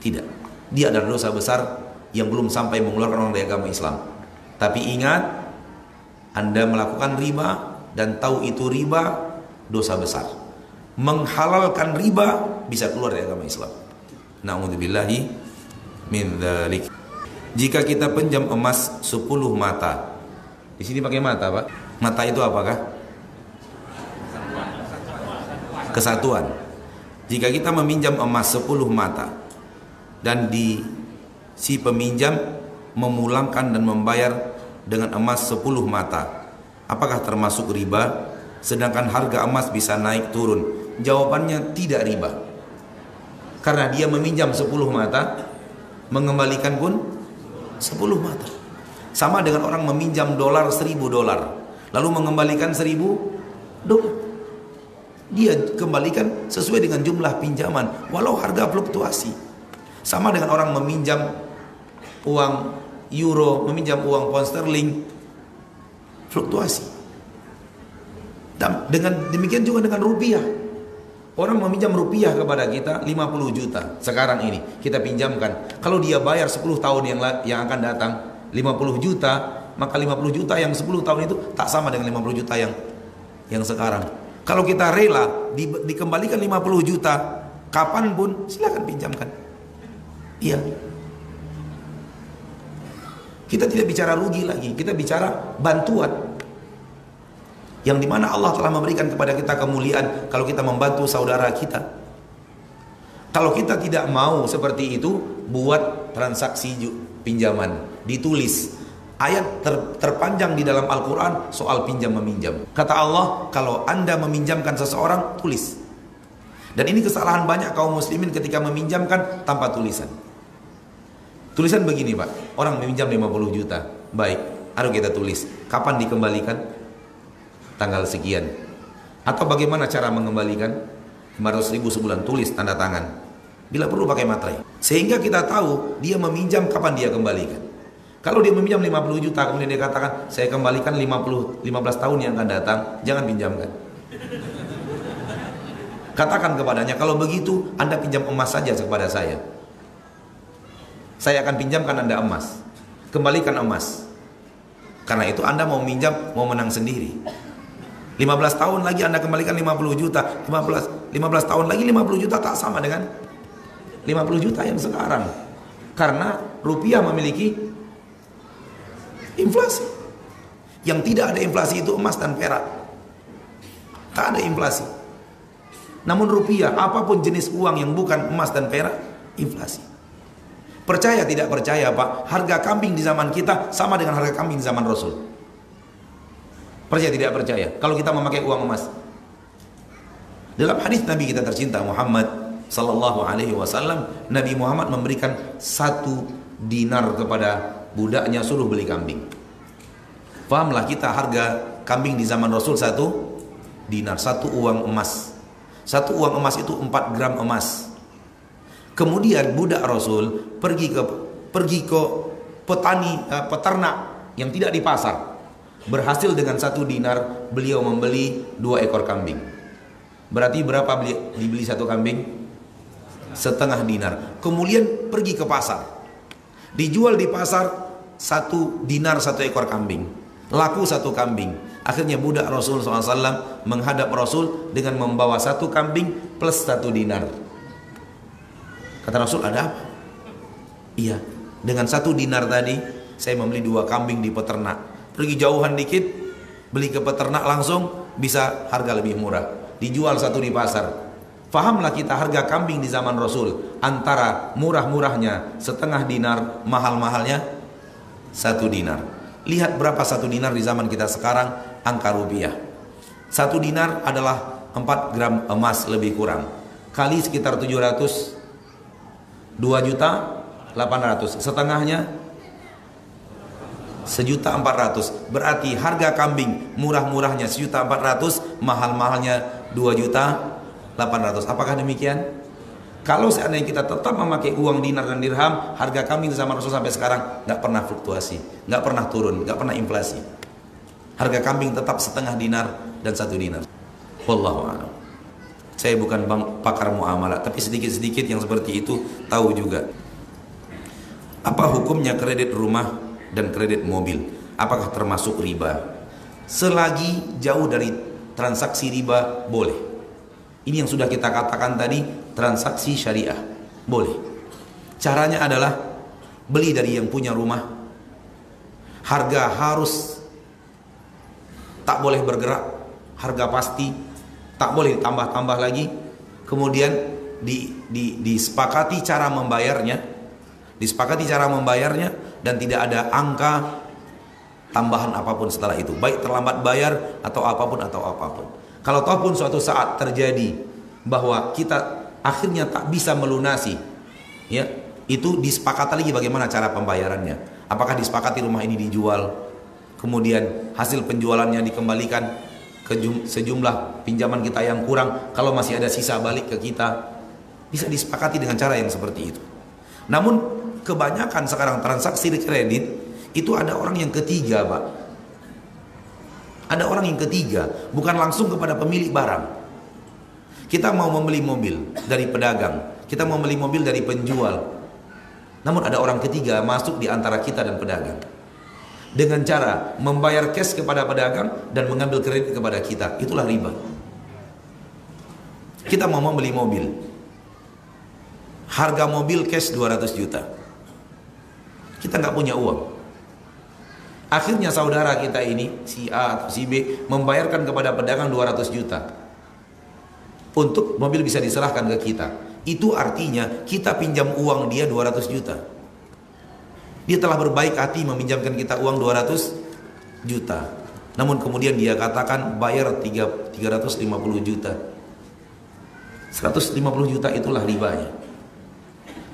Tidak. Dia adalah dosa besar yang belum sampai mengeluarkan orang dari agama Islam. Tapi ingat anda melakukan riba dan tahu itu riba dosa besar. Menghalalkan riba bisa keluar dari agama Islam. Nauzubillahi min dzalik. Jika kita pinjam emas 10 mata. Di sini pakai mata, Pak. Mata itu apakah? Kesatuan. Jika kita meminjam emas 10 mata dan di si peminjam memulangkan dan membayar dengan emas 10 mata. Apakah termasuk riba? Sedangkan harga emas bisa naik turun. Jawabannya tidak riba. Karena dia meminjam 10 mata, mengembalikan pun 10 mata. Sama dengan orang meminjam dolar 1000 dolar, lalu mengembalikan 1000 dolar. Dia kembalikan sesuai dengan jumlah pinjaman, walau harga fluktuasi. Sama dengan orang meminjam uang euro, meminjam uang pound sterling, fluktuasi. Dengan demikian juga dengan rupiah. Orang meminjam rupiah kepada kita 50 juta sekarang ini kita pinjamkan. Kalau dia bayar 10 tahun yang yang akan datang 50 juta, maka 50 juta yang 10 tahun itu tak sama dengan 50 juta yang yang sekarang. Kalau kita rela di, dikembalikan 50 juta, kapan pun silakan pinjamkan. Iya, kita tidak bicara rugi lagi, kita bicara bantuan. Yang di mana Allah telah memberikan kepada kita kemuliaan kalau kita membantu saudara kita. Kalau kita tidak mau seperti itu, buat transaksi pinjaman, ditulis. Ayat ter, terpanjang di dalam Al-Quran soal pinjam meminjam. Kata Allah, kalau anda meminjamkan seseorang, tulis. Dan ini kesalahan banyak kaum muslimin ketika meminjamkan tanpa tulisan. Tulisan begini pak, orang meminjam 50 juta. Baik, harus kita tulis. Kapan dikembalikan? Tanggal sekian. Atau bagaimana cara mengembalikan? 500 ribu sebulan, tulis tanda tangan. Bila perlu pakai materai. Sehingga kita tahu dia meminjam kapan dia kembalikan. Kalau dia meminjam 50 juta kemudian dia katakan saya kembalikan 50 15 tahun yang akan datang, jangan pinjamkan. Katakan kepadanya kalau begitu Anda pinjam emas saja kepada saya. Saya akan pinjamkan Anda emas. Kembalikan emas. Karena itu Anda mau minjam, mau menang sendiri. 15 tahun lagi Anda kembalikan 50 juta. 15 15 tahun lagi 50 juta tak sama dengan 50 juta yang sekarang. Karena rupiah memiliki inflasi. Yang tidak ada inflasi itu emas dan perak. Tak ada inflasi. Namun rupiah, apa pun jenis uang yang bukan emas dan perak, inflasi. Percaya tidak percaya Pak, harga kambing di zaman kita sama dengan harga kambing di zaman Rasul. Percaya tidak percaya? Kalau kita memakai uang emas. Dalam hadis Nabi kita tercinta Muhammad sallallahu alaihi wasallam, Nabi Muhammad memberikan satu dinar kepada budaknya suruh beli kambing. Fahamlah kita harga kambing di zaman Rasul satu dinar, satu uang emas. Satu uang emas itu 4 gram emas. Kemudian budak Rasul pergi ke pergi ke petani uh, peternak yang tidak di pasar. Berhasil dengan satu dinar beliau membeli dua ekor kambing. Berarti berapa beli, dibeli satu kambing? Setengah dinar. Kemudian pergi ke pasar. Dijual di pasar satu dinar satu ekor kambing. Laku satu kambing. Akhirnya budak Rasul SAW menghadap Rasul dengan membawa satu kambing plus satu dinar. Kata Rasul ada apa? Iya, dengan satu dinar tadi saya membeli dua kambing di peternak. Pergi jauhan dikit, beli ke peternak langsung bisa harga lebih murah. Dijual satu di pasar. Fahamlah kita harga kambing di zaman Rasul antara murah-murahnya setengah dinar, mahal-mahalnya satu dinar. Lihat berapa satu dinar di zaman kita sekarang angka rupiah. Satu dinar adalah 4 gram emas lebih kurang. Kali sekitar 700 2 juta 800 setengahnya sejuta 400 berarti harga kambing murah-murahnya sejuta 400 mahal-mahalnya 2 juta 800 apakah demikian? kalau seandainya kita tetap memakai uang dinar dan dirham harga kambing zaman Rasul sampai sekarang nggak pernah fluktuasi nggak pernah turun nggak pernah inflasi. Harga kambing tetap setengah dinar dan satu dinar. Wallahu a'lam. Saya bukan bang, pakar muamalah, tapi sedikit-sedikit yang seperti itu tahu juga. Apa hukumnya kredit rumah dan kredit mobil? Apakah termasuk riba? Selagi jauh dari transaksi riba boleh. Ini yang sudah kita katakan tadi transaksi syariah boleh. Caranya adalah beli dari yang punya rumah. Harga harus tak boleh bergerak, harga pasti tak boleh ditambah-tambah lagi kemudian di, di, disepakati cara membayarnya disepakati cara membayarnya dan tidak ada angka tambahan apa pun setelah itu. Baik terlambat bayar atau apa pun atau apa pun. Kalau toh pun suatu saat terjadi bahwa kita akhirnya tak bisa melunasi ya itu disepakati lagi bagaimana cara pembayarannya. Apakah disepakati rumah ini dijual kemudian hasil penjualannya dikembalikan ke sejumlah pinjaman kita yang kurang kalau masih ada sisa balik ke kita. Bisa disepakati dengan cara yang seperti itu. Namun kebanyakan sekarang transaksi kredit itu ada orang yang ketiga pak ada orang yang ketiga bukan langsung kepada pemilik barang kita mau membeli mobil dari pedagang kita mau membeli mobil dari penjual namun ada orang ketiga masuk di antara kita dan pedagang dengan cara membayar cash kepada pedagang dan mengambil kredit kepada kita. Itulah riba. Kita mau membeli mobil. Harga mobil cash 200 juta. Kita nggak punya uang. Akhirnya saudara kita ini si A atau si B membayarkan kepada pedagang 200 juta untuk mobil bisa diserahkan ke kita. Itu artinya kita pinjam uang dia 200 juta. Dia telah berbaik hati meminjamkan kita uang 200 juta. Namun kemudian dia katakan bayar 3, 350 juta. 150 juta itulah ribanya.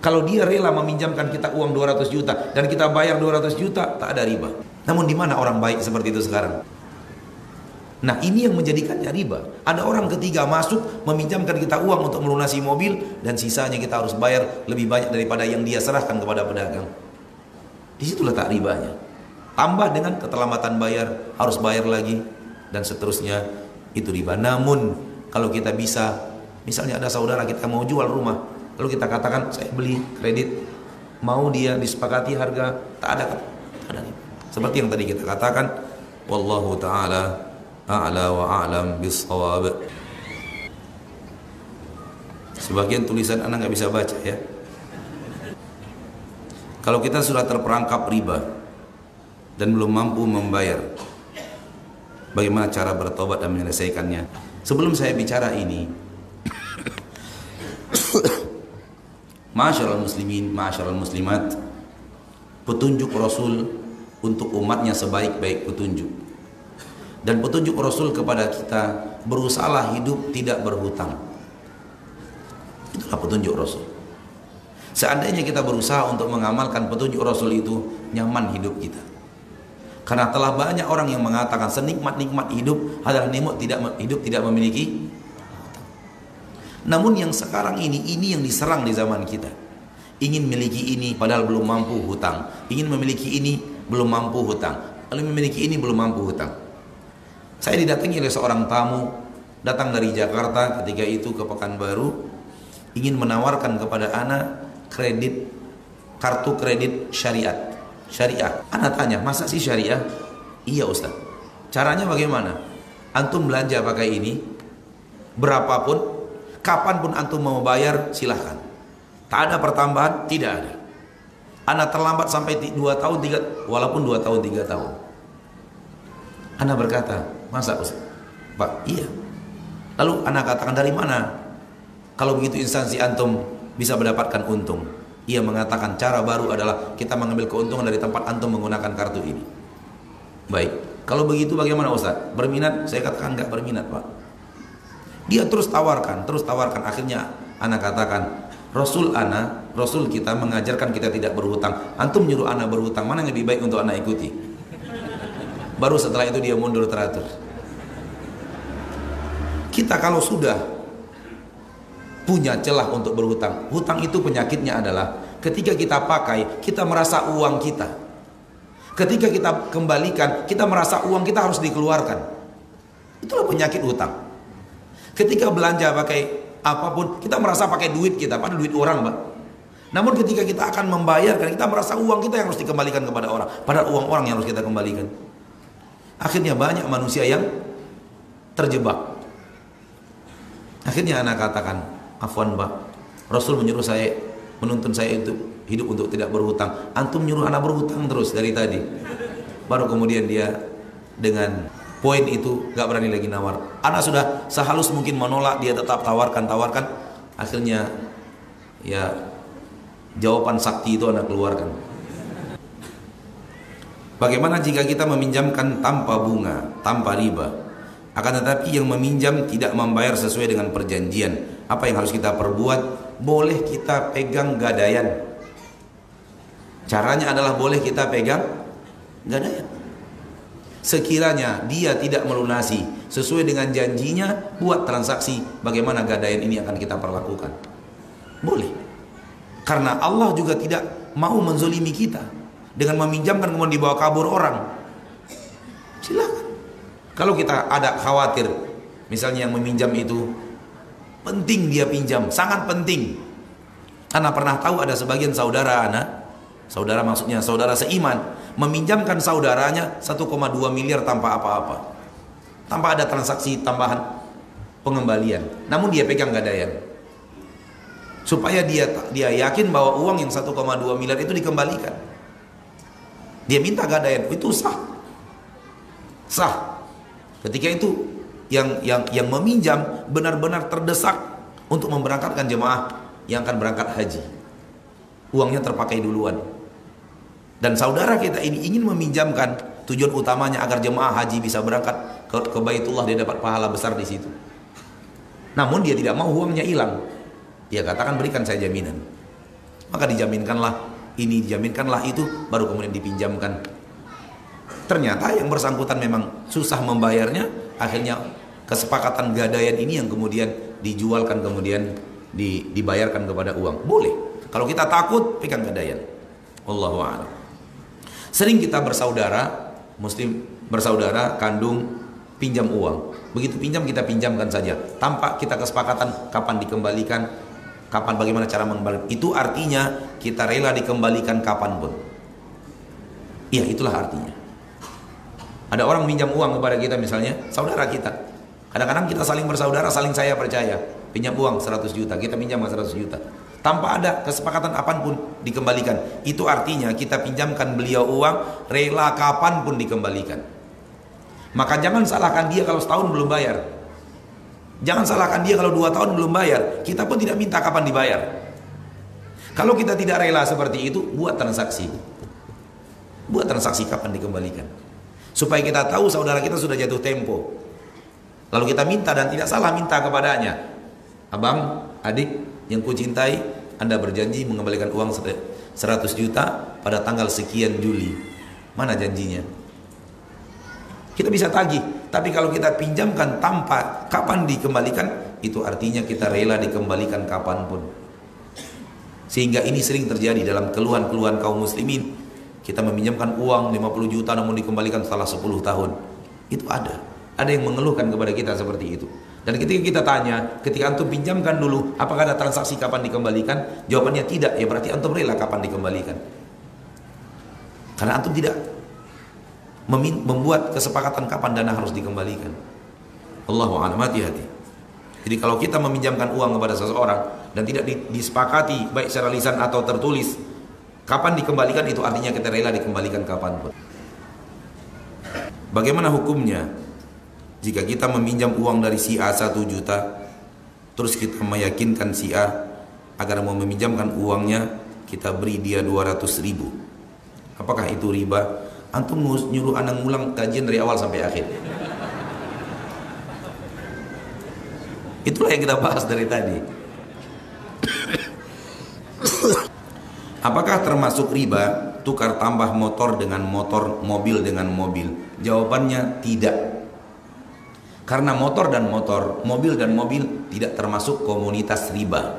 Kalau dia rela meminjamkan kita uang 200 juta dan kita bayar 200 juta, tak ada riba. Namun di mana orang baik seperti itu sekarang? Nah ini yang menjadikannya riba. Ada orang ketiga masuk meminjamkan kita uang untuk melunasi mobil dan sisanya kita harus bayar lebih banyak daripada yang dia serahkan kepada pedagang. Di situlah tak ribanya. Tambah dengan keterlambatan bayar, harus bayar lagi dan seterusnya itu riba. Namun kalau kita bisa, misalnya ada saudara kita mau jual rumah, lalu kita katakan saya beli kredit, mau dia disepakati harga, tak ada, tak ada. Seperti yang tadi kita katakan, wallahu taala a'la wa a'lam bisawab. Sebagian tulisan anak nggak bisa baca ya. Kalau kita sudah terperangkap riba dan belum mampu membayar, bagaimana cara bertobat dan menyelesaikannya? Sebelum saya bicara ini, Masyarul muslimin, masyarul muslimat, petunjuk Rasul untuk umatnya sebaik-baik petunjuk. Dan petunjuk Rasul kepada kita berusaha hidup tidak berhutang. Itulah petunjuk Rasul. Seandainya kita berusaha untuk mengamalkan petunjuk Rasul itu nyaman hidup kita. Karena telah banyak orang yang mengatakan senikmat-nikmat hidup adalah nikmat tidak hidup tidak memiliki namun yang sekarang ini ini yang diserang di zaman kita. Ingin memiliki ini padahal belum mampu hutang. Ingin memiliki ini belum mampu hutang. Lalu memiliki ini belum mampu hutang. Saya didatangi oleh seorang tamu datang dari Jakarta ketika itu ke Pekanbaru ingin menawarkan kepada anak kredit kartu kredit syariat. Syariah. Anak tanya masa sih syariah? Iya Ustaz. Caranya bagaimana? Antum belanja pakai ini berapapun kapan pun antum mau bayar silahkan tak ada pertambahan tidak ada Anak terlambat sampai dua tahun tiga, walaupun dua tahun tiga tahun. Anak berkata, masa Ustaz? Pak, iya. Lalu anak katakan dari mana? Kalau begitu instansi antum bisa mendapatkan untung. Ia mengatakan cara baru adalah kita mengambil keuntungan dari tempat antum menggunakan kartu ini. Baik. Kalau begitu bagaimana Ustaz? Berminat? Saya katakan enggak berminat, Pak. Dia terus tawarkan, terus tawarkan. Akhirnya anak katakan, Rasul ana, Rasul kita mengajarkan kita tidak berhutang. Antum nyuruh ana berhutang, mana yang lebih baik untuk anak ikuti? Baru setelah itu dia mundur teratur. Kita kalau sudah punya celah untuk berhutang, hutang itu penyakitnya adalah ketika kita pakai, kita merasa uang kita. Ketika kita kembalikan, kita merasa uang kita harus dikeluarkan. Itulah penyakit hutang. Ketika belanja pakai apa pun kita merasa pakai duit kita pada duit orang mbak. Namun ketika kita akan membayarkan kita merasa uang kita yang harus dikembalikan kepada orang padahal uang orang yang harus kita kembalikan. Akhirnya banyak manusia yang terjebak. Akhirnya anak katakan afwan mbak Rasul menyuruh saya menuntun saya itu hidup untuk tidak berhutang. Antum menyuruh anak berhutang terus dari tadi. Baru kemudian dia dengan poin itu gak berani lagi nawar. Anak sudah sehalus mungkin menolak dia tetap tawarkan tawarkan. Akhirnya ya jawaban sakti itu anak keluarkan. Bagaimana jika kita meminjamkan tanpa bunga tanpa riba? Akan tetapi yang meminjam tidak membayar sesuai dengan perjanjian. Apa yang harus kita perbuat? Boleh kita pegang gadaian. Caranya adalah boleh kita pegang gadaian sekiranya dia tidak melunasi sesuai dengan janjinya buat transaksi bagaimana gadaian ini akan kita perlakukan. Boleh. Karena Allah juga tidak mau menzolimi kita dengan meminjamkan kemudian dibawa kabur orang. Silakan. Kalau kita ada khawatir misalnya yang meminjam itu penting dia pinjam sangat penting. Karena pernah tahu ada sebagian saudara anak. Saudara maksudnya saudara seiman meminjamkan saudaranya 1,2 miliar tanpa apa-apa. Tanpa ada transaksi tambahan pengembalian. Namun dia pegang gadaian. Supaya dia dia yakin bahwa uang yang 1,2 miliar itu dikembalikan. Dia minta gadaian, itu sah. Sah. Ketika itu yang yang yang meminjam benar-benar terdesak untuk memberangkatkan jemaah yang akan berangkat haji. Uangnya terpakai duluan. Dan saudara kita ini ingin meminjamkan tujuan utamanya agar jemaah haji bisa berangkat ke, ke Baitullah dia dapat pahala besar di situ. Namun dia tidak mau uangnya hilang. Dia katakan berikan saya jaminan. Maka dijaminkanlah ini dijaminkanlah itu baru kemudian dipinjamkan. Ternyata yang bersangkutan memang susah membayarnya, akhirnya kesepakatan gadaian ini yang kemudian dijualkan kemudian di, dibayarkan kepada uang. Boleh. Kalau kita takut pegang gadaian. Allahu a'lam. Sering kita bersaudara, muslim bersaudara kandung pinjam uang. Begitu pinjam kita pinjamkan saja tanpa kita kesepakatan kapan dikembalikan, kapan bagaimana cara mengembalikan. Itu artinya kita rela dikembalikan kapan pun. Iya, itulah artinya. Ada orang minjam uang kepada kita misalnya, saudara kita. Kadang-kadang kita saling bersaudara, saling saya percaya. Pinjam uang 100 juta, kita pinjam 100 juta tanpa ada kesepakatan apa pun dikembalikan. Itu artinya kita pinjamkan beliau uang, rela kapan pun dikembalikan. Maka jangan salahkan dia kalau setahun belum bayar. Jangan salahkan dia kalau dua tahun belum bayar. Kita pun tidak minta kapan dibayar. Kalau kita tidak rela seperti itu, buat transaksi. Buat transaksi kapan dikembalikan. Supaya kita tahu saudara kita sudah jatuh tempo. Lalu kita minta dan tidak salah minta kepadanya. Abang, adik, yang kucintai, Anda berjanji mengembalikan uang 100 juta pada tanggal sekian Juli. Mana janjinya? Kita bisa tagih, tapi kalau kita pinjamkan tanpa kapan dikembalikan, itu artinya kita rela dikembalikan kapan pun. Sehingga ini sering terjadi dalam keluhan-keluhan kaum muslimin. Kita meminjamkan uang 50 juta namun dikembalikan setelah 10 tahun. Itu ada. Ada yang mengeluhkan kepada kita seperti itu. Dan ketika kita tanya, ketika antum pinjamkan dulu, apakah ada transaksi kapan dikembalikan? Jawabannya tidak, ya berarti antum rela kapan dikembalikan. Karena antum tidak membuat kesepakatan kapan dana harus dikembalikan. Allahu a'lam hati-hati. Jadi kalau kita meminjamkan uang kepada seseorang dan tidak disepakati baik secara lisan atau tertulis, kapan dikembalikan itu artinya kita rela dikembalikan kapan pun. Bagaimana hukumnya? Jika kita meminjam uang dari si A 1 juta Terus kita meyakinkan si A Agar mau meminjamkan uangnya Kita beri dia 200 ribu Apakah itu riba? Antum nyuruh anak ngulang kajian dari awal sampai akhir Itulah yang kita bahas dari tadi Apakah termasuk riba tukar tambah motor dengan motor, mobil dengan mobil? Jawabannya tidak. Karena motor dan motor, mobil dan mobil tidak termasuk komunitas riba.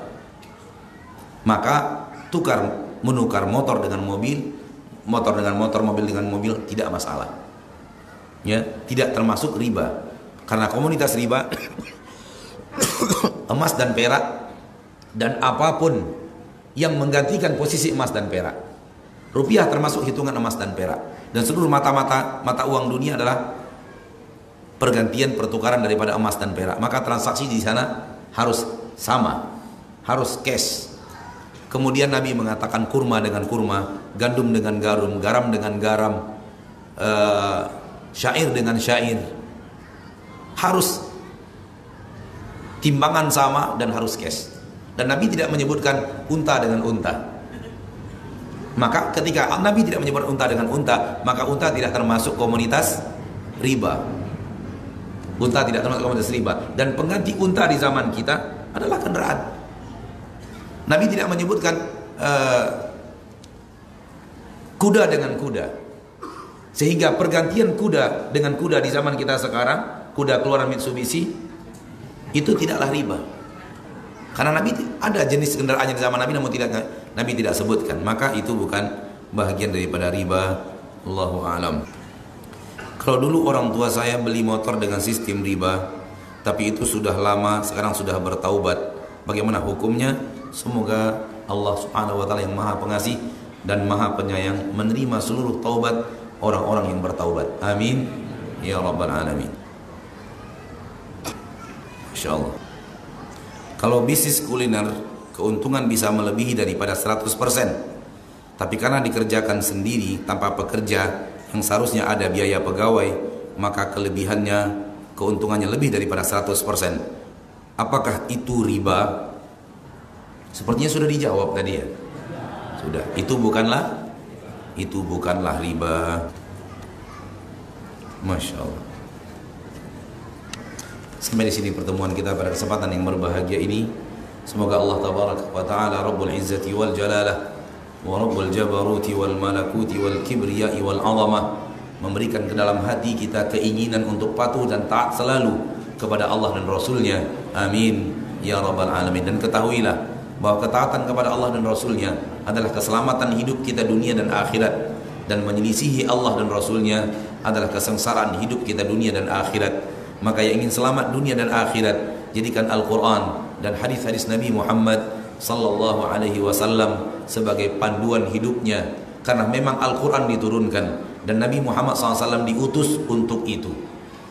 Maka tukar menukar motor dengan mobil, motor dengan motor, mobil dengan mobil tidak masalah. Ya, tidak termasuk riba. Karena komunitas riba emas dan perak dan apa pun yang menggantikan posisi emas dan perak. Rupiah termasuk hitungan emas dan perak. Dan seluruh mata-mata mata uang dunia adalah pergantian pertukaran daripada emas dan perak. Maka transaksi di sana harus sama harus cash. Kemudian Nabi mengatakan kurma dengan kurma gandum dengan garam garam dengan garam uh, syair dengan syair. Harus timbangan sama dan harus cash. Dan Nabi tidak menyebutkan unta dengan unta. Maka ketika Nabi tidak menyebut unta dengan unta maka unta tidak termasuk komunitas riba Unta tidak termasuk komoditas riba dan pengganti unta di zaman kita adalah kendaraan. Nabi tidak menyebutkan uh, kuda dengan kuda. Sehingga pergantian kuda dengan kuda di zaman kita sekarang, kuda keluaran Mitsubishi itu tidaklah riba. Karena Nabi ada jenis kendaraan di zaman Nabi namun tidak Nabi tidak sebutkan, maka itu bukan bagian daripada riba. Allahu a'lam. Kalau dulu orang tua saya beli motor dengan sistem riba, tapi itu sudah lama, sekarang sudah bertaubat. Bagaimana hukumnya? Semoga Allah Subhanahu wa taala yang Maha Pengasih dan Maha Penyayang menerima seluruh taubat orang-orang yang bertaubat. Amin. Ya rabbal alamin. Insyaallah. Kalau bisnis kuliner keuntungan bisa melebihi daripada 100%. Tapi karena dikerjakan sendiri tanpa pekerja yang seharusnya ada biaya pegawai, maka kelebihannya, keuntungannya lebih daripada 100%. Apakah itu riba? Sepertinya sudah dijawab tadi ya. Sudah. Itu bukanlah itu bukanlah riba. Masya Allah. Sampai di sini pertemuan kita pada kesempatan yang berbahagia ini. Semoga Allah tabarak wa taala Rabbul Izzati wal Jalalah Malakuti wal Kibriyai wal Azamah memberikan ke dalam hati kita keinginan untuk patuh dan taat selalu kepada Allah dan Rasulnya. Amin. Ya Rabbal Alamin. Dan ketahuilah bahwa ketaatan kepada Allah dan Rasulnya adalah keselamatan hidup kita dunia dan akhirat dan menyelisihi Allah dan Rasulnya adalah kesengsaraan hidup kita dunia dan akhirat maka yang ingin selamat dunia dan akhirat jadikan Al-Quran dan hadis-hadis Nabi Muhammad sallallahu alaihi wasallam sebagai panduan hidupnya. Karena memang Al-Quran diturunkan dan Nabi Muhammad SAW diutus untuk itu.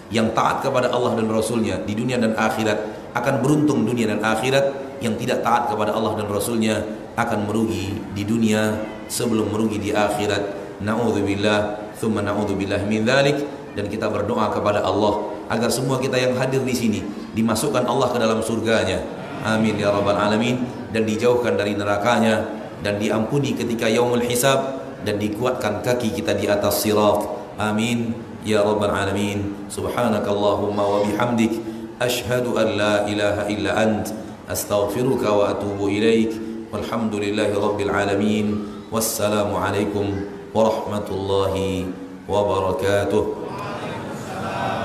Yang taat kepada Allah dan Rasulnya di dunia dan akhirat akan beruntung dunia dan akhirat. Yang tidak taat kepada Allah dan Rasulnya akan merugi di dunia sebelum merugi di akhirat. Na'udzubillah Thumma na'udzubillah min dhalik Dan kita berdoa kepada Allah Agar semua kita yang hadir di sini Dimasukkan Allah ke dalam surganya. Amin ya Rabbal Alamin. Dan dijauhkan dari nerakanya dan diampuni ketika yaumul hisab dan dikuatkan kaki kita di atas sirat. Amin. Ya rabbal alamin. Subhanakallahumma wa bihamdik. Ashhadu an la ilaha illa ant. Astaghfiruka wa atubu ilaik. Walhamdulillahi rabbil alamin. Wassalamu alaikum warahmatullahi wabarakatuh. Waalaikumsalam.